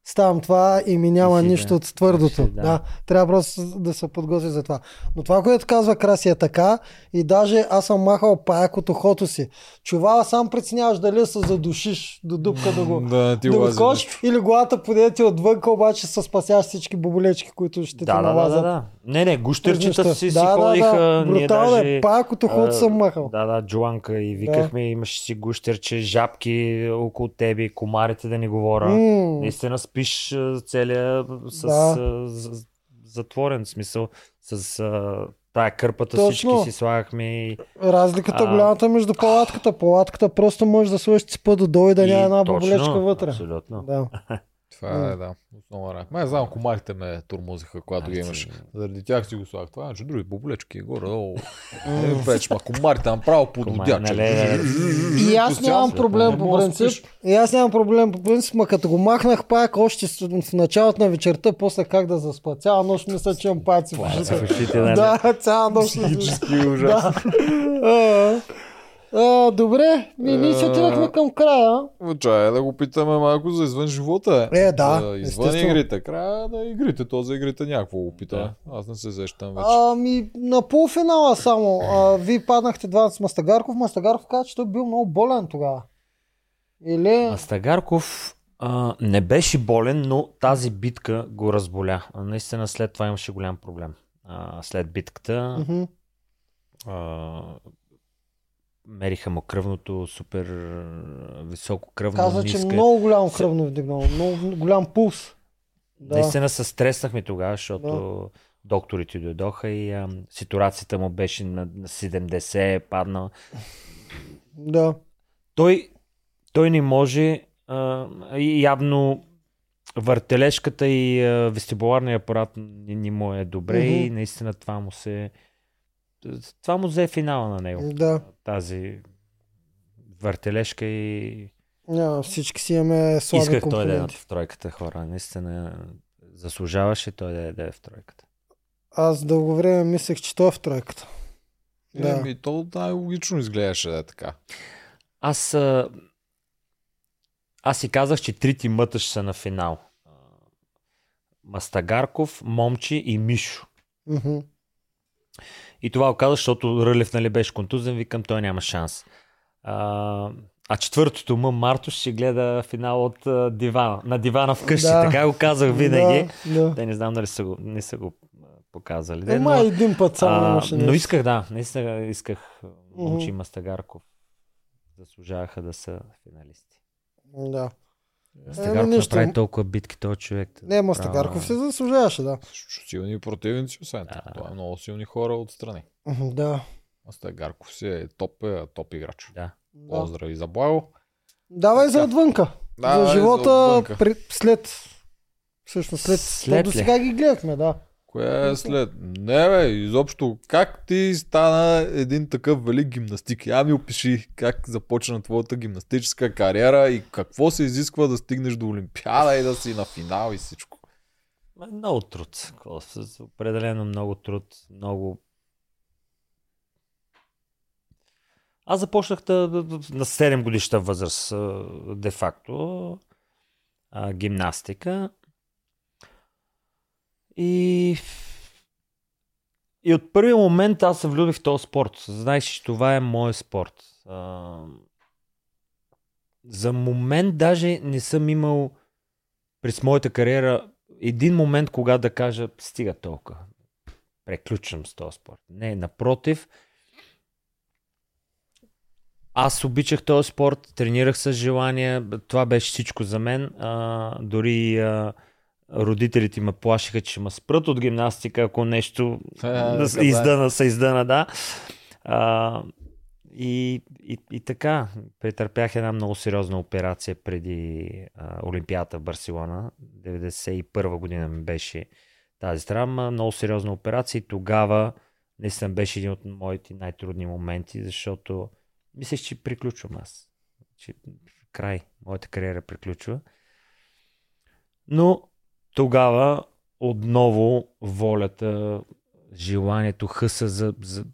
Ставам това и ми няма И си, нищо да. от твърдото. И си, да. да. трябва просто да се подготви за това. Но това, което казва Краси е така и даже аз съм махал паяк от ухото си. Чувала сам преценяваш дали се задушиш до дупка да го Да, не ти да го нищо. или главата подете отвънка, обаче се спасяваш всички боболечки, които ще ти Да, да, да, налазят. да, да. Не, не, през гущерчета си, си да, ходиха. Да, да. Брутално е. Пак от ухото съм махал. Да, да, джуанка и викахме, имаше си гущерче, жабки около тебе, комарите да не говоря. М, Наистина спиш целия с Да. затворен смисъл. С а, тая кърпата Точно. всички си слагахме и Разликата А. голямата между палатката. Палатката просто можеш да сложиш ципа долу и да няма една точно, боболечка вътре. Абсолютно. Да. (laughs) Това е, да. Основа рак. Май знам, комарите ме турмозиха, когато ги имаш. Заради тях си го слагах. Това е, че други боболечки горе. О, е, вече, ма комарите направо подводяче. нали, И аз нямам проблем по принцип. И аз нямам проблем по принцип, ма като го махнах пак още в началото на вечерта, после как да заспа. Цяла нощ мисля, че имам паци нали? Да, цяла нощ. Психически ужас. (laughs) А, Добре, ми, ние се отидахме към края. Чай да го питаме малко за извън живота. Е, да, извън естествено. игрите. Края на игрите. То за игрите някакво го пита. Аз не се сещам вече. Ами, на полуфинала само. А, вие паднахте двамата с Мастагарков. Мастагарков каза, че той бил много болен тогава. Или... Мастагарков а, не беше болен, но тази битка го разболя. А, Наистина след това имаше голям проблем. А, след битката Мгм. а, мериха му кръвното, супер високо кръвно, Каза, ниска. че много голямо кръвно вдигнал. Много голям пулс. Да. Наистина се стреснахме тогава, защото докторите дойдоха и а, ситуацията му беше на, на 70, падна. Да. Той, той не може а, явно въртележката и а, вестибуларния апарат не, не му е добре Мгм. и наистина това му се това му взе финала на него. Да. Тази въртележка и Няма, всички си имаме слаби исках той да е компоненти. в тройката хора. Наистина заслужаваше той да е, да е в тройката. Аз дълго време мислех, че той е в тройката. Да. Еми, то най-логично изглеждаше да е така. Аз, а, аз си казах, че трите мъта ще са на финал. Мастагарков, Момчи и Мишо. Мгм. И това оказа, защото Рълев нали, беше контузен, викам, той няма шанс. А, а четвъртото му, Марто, ще гледа финал от а, дивана, на дивана вкъщи. Да. Така го казах винаги. Да, да. Те не знам дали са го, не са го показали. де, Ема един път само имаше но исках, да, наистина исках. Момчи и Мастагарков. Заслужаваха да са финалисти. Да. Мастагарков нищо. направи толкова битки този човек. Не, Мастагарков се заслужаваше, да. Силни противници, освен това. Да. Това е много силни хора отстрани. Да. Астагарков си е топ, е, топ играч. Да. да. Поздрави за Благо. Давай за отвънка. Давай за за живота отвънка. при, след. Всъщност след. След до сега ги гледахме, да. Кое е след? Не бе, изобщо, как ти стана един такъв велик гимнастик? Я ми опиши как започна твоята гимнастическа кариера и какво се изисква да стигнеш до Олимпиада и да си на финал и всичко. Много труд. Определено много труд. Много. Аз започнах да, на 7 годишна възраст, де-факто, гимнастика. И... И от първия момент аз се влюбих в този спорт. Знаеш, че това е моят спорт. А, за момент даже не съм имал през моята кариера един момент, кога да кажа, стига толкова. Преключвам с този спорт. Не, напротив, аз обичах този спорт, тренирах с желание, това беше всичко за мен. А, дори а, родителите ме плашиха, че ще ме спрат от гимнастика, ако нещо Е, да да е. издъна, се издъна, да. А, и, и, и така, претърпях една много сериозна операция преди а, Олимпиада в Барселона. 91 година ми беше тази травма. Много сериозна операция и тогава наистина беше един от моите най-трудни моменти, защото мислех, че приключвам аз. Че край, моята кариера приключва. Но тогава отново волята, желанието, хъса за, за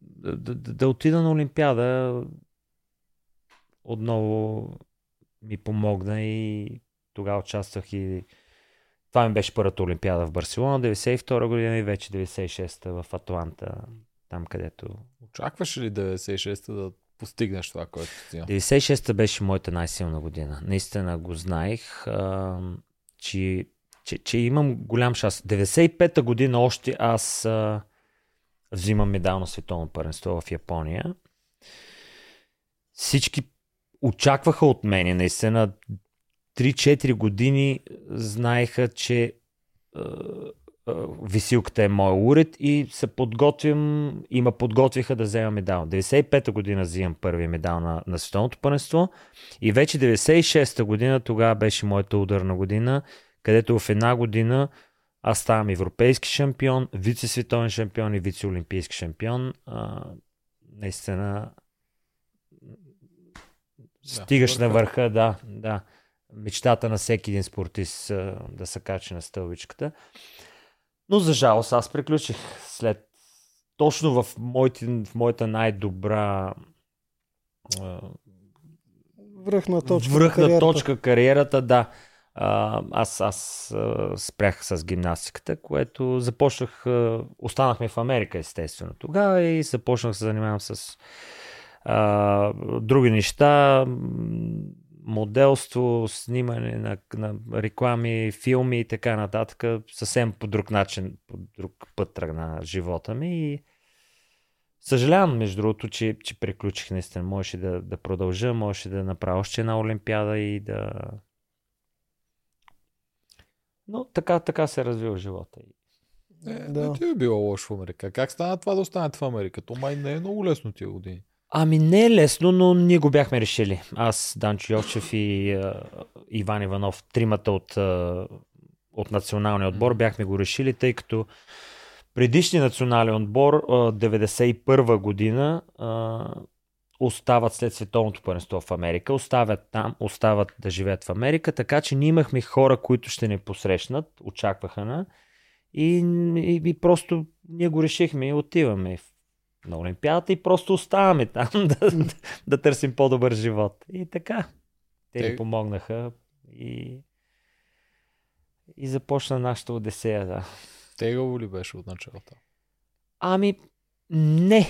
да, да, да, да отида на Олимпиада отново ми помогна и тогава участвах и това ми беше първата Олимпиада в Барселона, 92 година и вече 96-та в Атланта, там където... Очакваш ли 96-та да постигнеш това, което ти 96-та беше моята най-силна година. Наистина го знаех, а, че, че, че имам голям шанс. 95-та година още аз а, взимам медал на световно първенство в Япония. Всички очакваха от мене, наистина 3-4 години знаеха, че висилката е моя уред и се подготвям и ме подготвиха да взема медал. 95-та година взимам първия медал на, на световното първенство и вече 96-та година тогава беше моята ударна година, където в една година аз ставам европейски шампион, вице-световен шампион и вице-олимпийски шампион. А, наистина стигаш на върха. да, да. Мечтата на всеки един спортист да се качи на стълбичката. Но за жалост аз приключих след точно в, моите, в моята най-добра Връхна точка. на връхна кариерата. точка кариерата, да. Аз аз спрях с гимнастиката, което започнах, останахме в Америка естествено тогава и започнах се занимавам с а, други неща, моделство, снимане на, на реклами, филми и така нататък. Съвсем по друг начин, по друг път тръгна живота ми и Съжалявам, между другото, че, че приключих наистина. Можеше да, да продължа, можеше да направя още една Олимпиада и да... Но така, така се развива живота. Е, Да. Не ти е било лошо в Америка. Как стана това да останете в Америка? То май не е много лесно тия години. Ами не е лесно, но ние го бяхме решили. Аз, Данчо Йовчев и а, Иван Иванов, тримата от, а, от националния отбор, бяхме го решили, тъй като предишния национален отбор, а, 91 година, а, остават след световното първенство в Америка, оставят там, остават да живеят в Америка, така че ние имахме хора, които ще ни посрещнат, очакваха на и, и, и просто ние го решихме и отиваме на Олимпиадата и просто оставаме там да, (laughs) да, да търсим по-добър живот. И така. Те ни помогнаха и, и започна нашата Одесея, да. Тегаво ли беше от началото? Ами, Не.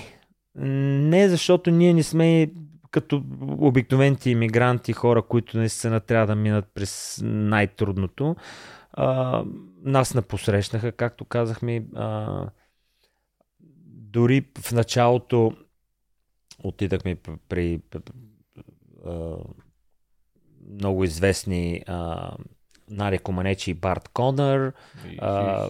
Не, защото ние не сме като обикновените иммигранти, хора, които наистина трябва да минат през най-трудното. А, нас напосрещнаха, както казахме. А, дори в началото отидахме при, при а, много известни а, Нари Команечи и Барт Конър. А,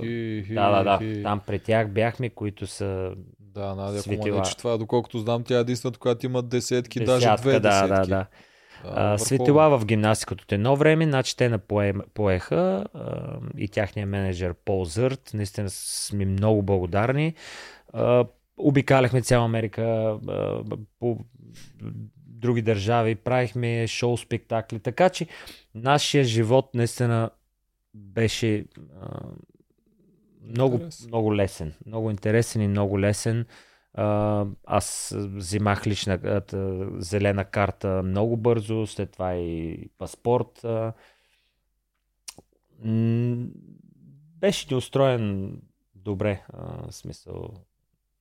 да, да, да. Там при тях бяхме, които са Да, Надя Светила. Команечи, това, доколкото знам, тя е единствената, която има десетки, даже десятка, две да, десетки. да, да. А, светила в гимнастиката от едно време, значи те напоем, поеха а, и тяхният менеджер Пол Зърт. Наистина сме много благодарни. А, обикаляхме цяла Америка а, по други държави, правихме шоу, спектакли, така че нашия живот наистина беше а, много, много лесен. Много интересен и много лесен. А, аз взимах лична а, зелена карта много бързо, след това и паспорт. А, беше ни устроен добре, а, смисъл.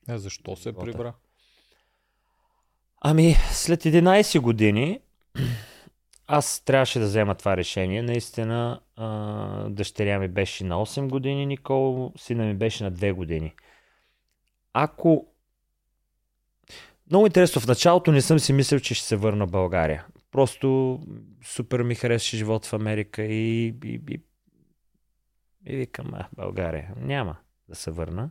Е, защо се прибра? Ами, след 11 години аз трябваше да взема това решение. Наистина, а, дъщеря ми беше на 8 години, Никол, сина ми беше на 2 години. Ако... Много интересно, в началото не съм си мислил, че ще се върна в България. Просто супер ми харесваше живот в Америка и, и, и, и викам, а, България, няма да се върна.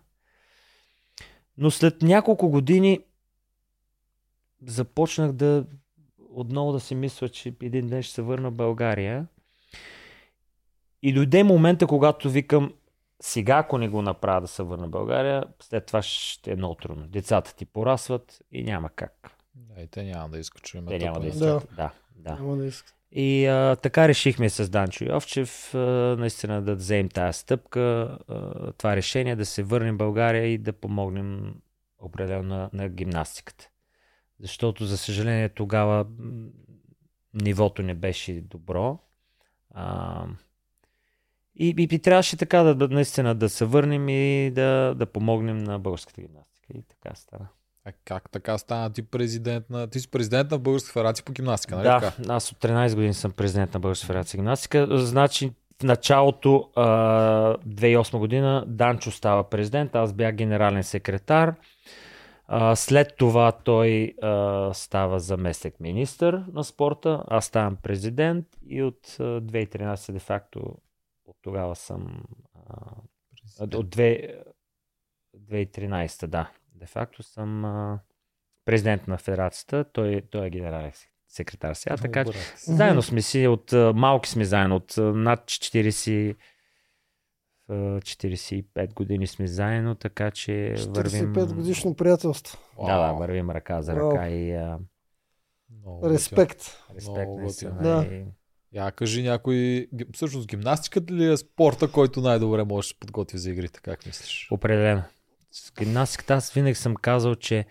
Но след няколко години започнах да отново да си мисля, че един ден ще се върна в България. И дойде момента, когато викам, сега ако не го направя да се върна в България, след това ще е много трудно. Децата ти порасват и няма как. Да, и те няма да искат, че Те няма да тъпа. Да. искат. Да, да. Няма да иска. И а, така решихме с Данчо Йовчев а, наистина да вземем тази стъпка, а, това решение да се върнем в България и да помогнем определено на, на гимнастиката. Защото, за съжаление, тогава нивото не беше добро. А, и, и, и трябваше така да, да наистина да се върнем и да, да помогнем на българската гимнастика. И така стана. А как така стана ти президент на... Ти си президент на Българска федерация по гимнастика, нали Да, така? аз от 13 години съм президент на Българска федерация гимнастика. Значи в началото а, 2008 година Данчо става президент, аз бях генерален секретар. А, след това той а, става заместник министър на спорта, аз ставам президент и от а, 2013 де факто от тогава съм а, от две- 2013, да. Де факто съм а, президент на федерацията, той, той е генерален секретар сега, така че заедно сме си, от малки сме заедно, от над 40 а, 45 години сме заедно, така че вървим... 45 годишно приятелство. Да, да, Вау, вървим ръка за Вау. ръка и а, много Респект. респект Много наистина. Да. И, Я кажи някой... Всъщност гимнастиката ли е спорта, който най-добре можеш да се подготви за игрите? Как мислиш? Определено. С гимнастиката аз винаги съм казал, че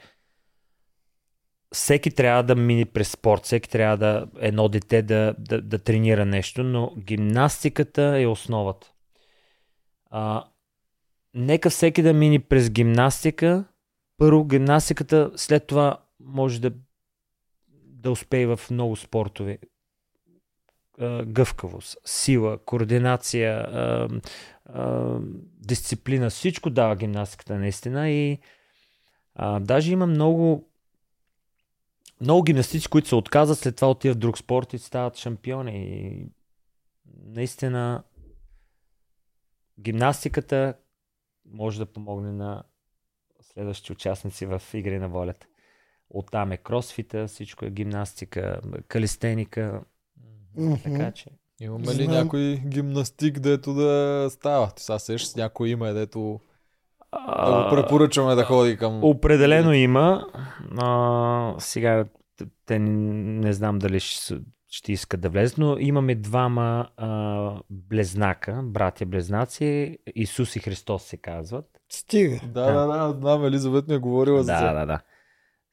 всеки трябва да мини през спорт, всеки трябва да едно дете да, да, да тренира нещо, но гимнастиката е основата. А, нека всеки да мини през гимнастика. Първо гимнастиката, след това може да, да успее в много спортове. Гъвкавост, сила, координация, дисциплина, всичко дава гимнастиката наистина и а, даже има много много гимнастици, които се отказват, след това отиват в друг спорт и стават шампиони. И наистина гимнастиката може да помогне на следващи участници в Игри на волята. Оттам е кросфита, всичко е гимнастика, калистеника, Мгм. така че. Имаме ли Знам. някой гимнастик, дето да става? Ти сега сеш с някой име, дето да го препоръчваме да ходи към... Определено има. А, сега те не, знам дали ще, ще искат да влезат, но имаме двама а, близнака, братя близнаци, Исус и Христос се казват. Стига. Да, да, да, знам, Елизавет ми е говорила за Да, това. да, да.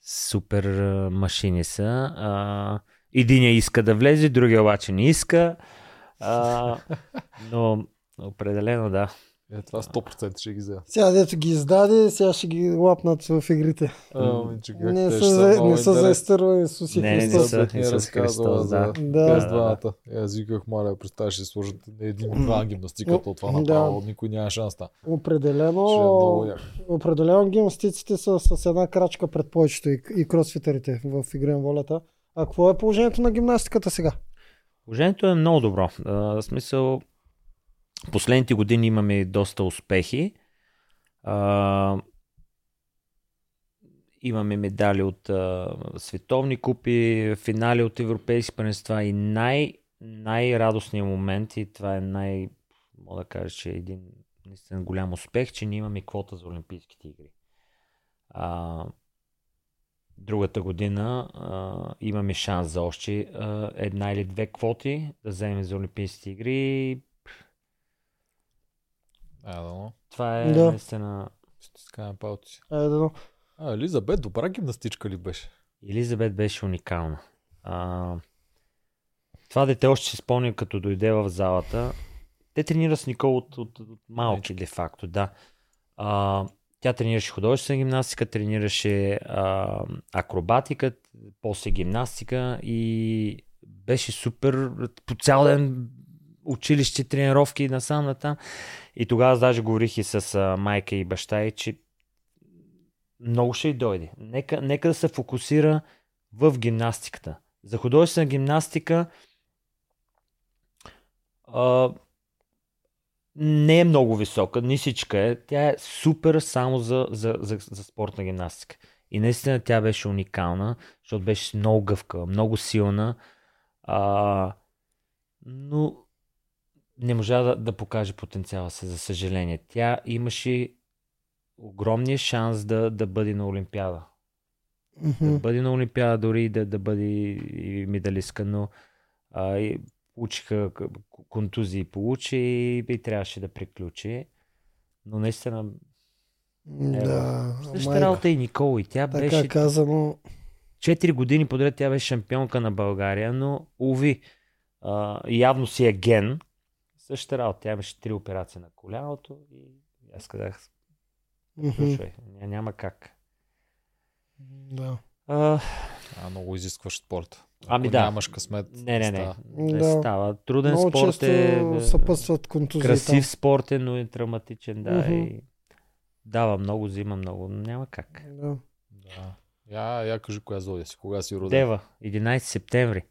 Супер а, машини са. А, единия иска да влезе, другия обаче не иска. А, (laughs) но определено да. Е, това 100% ще ги взема. Сега дето ги издаде, сега ще ги лапнат в игрите. А, момиче, как Не те са, за, не са за изтървани с Исус и Не, не, не Христос. са. Ми Исус разказала Христос, за да. без Да, двамата. И аз виках, моля, представяш, ще сложат един план гимнастиката от това Да. направо. Никой няма шанс там. Ще е Определено, определено гимнастиците са с една крачка пред повечето и, и кросфитерите в игра на волята. А какво е положението на гимнастиката сега? Положението е много добро. А, В смисъл, последните години имаме доста успехи. А, имаме медали от а, световни купи, финали от европейски първенства и най- най-радостният момент и това е най- мога да кажа, че е един наистина голям успех, че ние имаме квота за Олимпийските игри. А, другата година а, имаме шанс за още а, една или две квоти да вземем за Олимпийските игри. А, да, но. Това е Да. наистина... Стискаме палци. Айде, но. А, Елизабет, добра гимнастичка ли беше? Елизабет беше уникална. А, това дете още си спомням, като дойде в залата. Те тренира с Никол от, от, от малки, де факто, да. А, тя тренираше художествена гимнастика, тренираше а, акробатика, после гимнастика и беше супер по цял ден училище, тренировки насам натам. И тогава аз даже говорих и с майка и баща и, че много ще й дойде. Нека, нека да се фокусира в гимнастиката. За художествена гимнастика а, не е много висока, нисичка е. Тя е супер само за, за, за, за спортна гимнастика. И наистина тя беше уникална, защото беше много гъвкава, много силна. А, но не можа да, да покаже потенциала си, за съжаление. Тя имаше огромния шанс да, да бъде на Олимпиада. Мгм. Да бъде на Олимпиада, дори и да, да бъде и медалистка, но а, и получиха контузии, получи и, и трябваше да приключи. Но наистина, Да, същата работа и Никол, и тя Така беше казано. 4 години подред тя беше шампионка на България, но уви, а, явно си е ген. Същата работа. Тя имаше три операции на коляното и аз казах, ня- няма как. Да. А, А, много изискващ спорт. Ами Ако да. нямаш късмет. не, не, не. става. Не Да. става. Труден Много спорт често е. съпътстват контузии. Красив спорт е, но и травматичен, да. Мгм. И дава много, взима много. Няма как. Да. Да. Я, я кажи коя зодия си, кога си роден. Дева, 11 септември.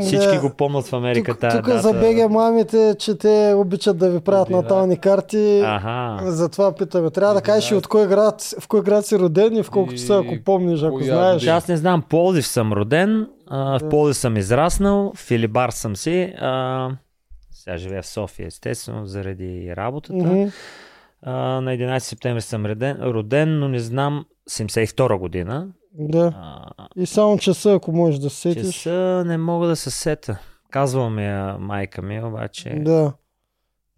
Всички Да. го помнят в Америка Тук, тази тук дата. за БГ мамите, че те обичат да ви правят Година. натални карти. Аха. Затова питаме. Трябва да кажеш и от кой град, в кой град си роден и в колко И часа, ако помниш, ако коя знаеш. Аз не знам, Пловдив съм роден, а, в Да. Пловдив съм израснал, в Филибар съм си. А, сега живея в София, естествено, заради работата. Мгм. А, на 11 септември съм роден, роден, но не знам 72 година. Да. А, И само часа, ако можеш да се сетиш. часа не мога да се сета. Казвала ми я майка ми, обаче... Да.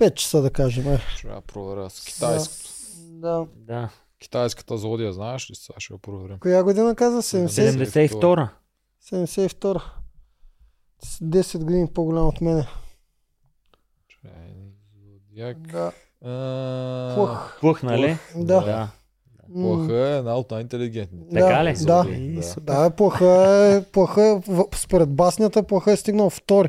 5 часа да кажем. Е. Трябва да проверя с китайското. Да. Да. Китайската зодия, знаеш ли? Сега ще я проверим. Коя година каза? 70... 72 72. С 10 години по-голям от мене. Чай, Зодиак. Да. А, Плъх. Плъх, нали? Да. да. М, Плъха е една от най-интелигентните. Да, Така ли? Да. да. супер. Да, плаха е, плаха е, според баснята, плаха е стигнал втори.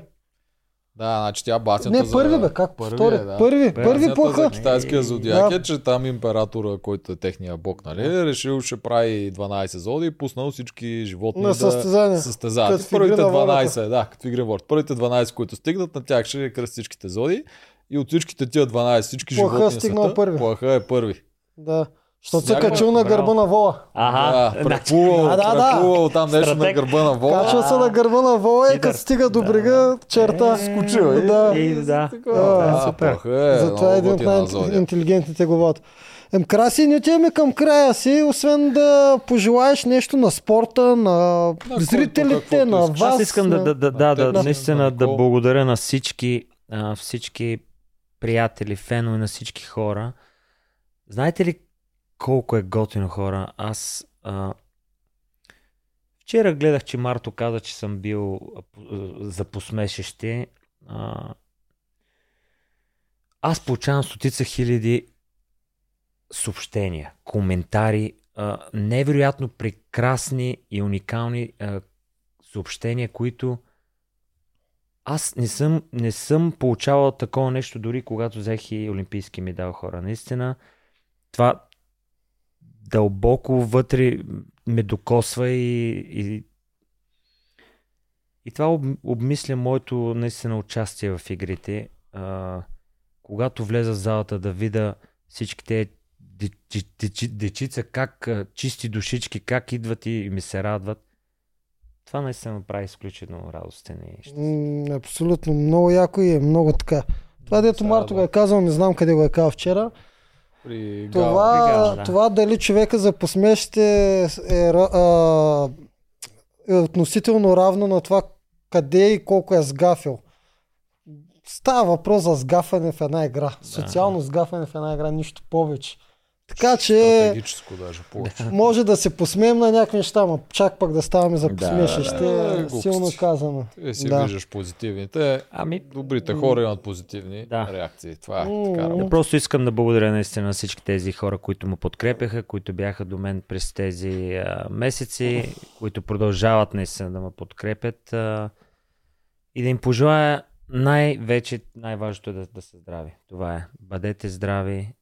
Да, значи тя баснята Не, за... първи бе, как Първи втори? е, да. Първи, Бе, първи Баснята плаха. за китайския зодиак да. е, че там императора, който е техния бог, нали, решил ще прави 12 зодии и пуснал всички животни На да състезание. състезават. Първите на волята. 12, да, като игри волята. Първите 12, които стигнат, на тях ще кръст всичките зодии. И от всичките тия 12, всички Плаха животни на стигнал света, първи. Плаха е първи. Да. Защото се качил на гърба на вола. Ага. Да, преплувал, Да, да, да. преплувал там нещо на гърба на вола. Качва се на гърба на вола и като стига до Да. брега, черта. Е, Скочил. и- Да. И, да. Да, да, А, супер. Е Затова е един от най-интелигентните главата. Ем, Краси, не отиваме към края си, освен да пожелаеш нещо на спорта, на, който, зрителите, на вас. Аз искам да, на... да, да, на да, да на наистина да благодаря на всички, а, всички приятели, фенове, на всички хора. Знаете ли колко е готино хора? Аз а, вчера гледах, че Марто каза, че съм бил за посмешещи. А, аз получавам стотица хиляди съобщения, коментари, а, невероятно прекрасни и уникални а, съобщения, които аз не съм, не съм получавал такова нещо дори когато взех и олимпийски медал хора. Наистина, това дълбоко вътре ме докосва и, и, и това об, обмисля моето наистина участие в игрите. А, когато влеза в залата да видя всички те дечица как чисти душички, как идват и, ми се радват. Това наистина ме прави изключително радостен и щастлив. Абсолютно. Много яко и е много така. Това, дето Марто го е казал, не знам къде го е казал вчера. При Това. При Гал, да. това дали човека за посмешите е, а, е относително равно на това къде и колко е сгафил. Става въпрос за сгафане в една игра. Социално сгафане в една игра, нищо повече. Така че даже повече. може да се посмеем на някакви неща, ама чак пък да ставаме за Да, посмешище. да, да, е глупости. силно казано. Ти си Да. виждаш позитивните. Ами, Добрите хора имат позитивни Да. реакции. Това е така. Да, работа. просто искам да благодаря наистина на всички тези хора, които му подкрепяха, които бяха до мен през тези а, месеци, които продължават наистина да ме подкрепят а, и да им пожелая най-вече, най-важното е да, да са здрави. Това е. Бъдете здрави,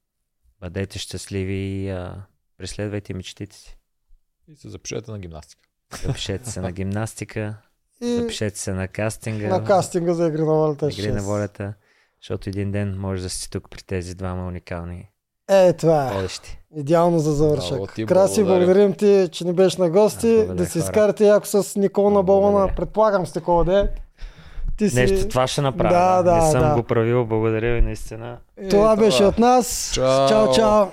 бъдете щастливи и а, преследвайте мечтите си. И се запишете на гимнастика. Запишете се на (laughs) гимнастика, И запишете се на кастинга, на кастинга за игри на волята. игри на 6. волята, защото един ден може да си тук при тези двама уникални Е, това е. водещи. Идеално за завършък. ти Краси, благодарим ти, че ни беше на гости. Благодаря, да си изкарате яко с Никол на балона. Предполагам сте такова да е. Ти си... Нещо това ще направя. Да, Да, да, Не съм да. го правил, благодаря ви наистина. Това Е, беше от нас. Чао. чао. чао.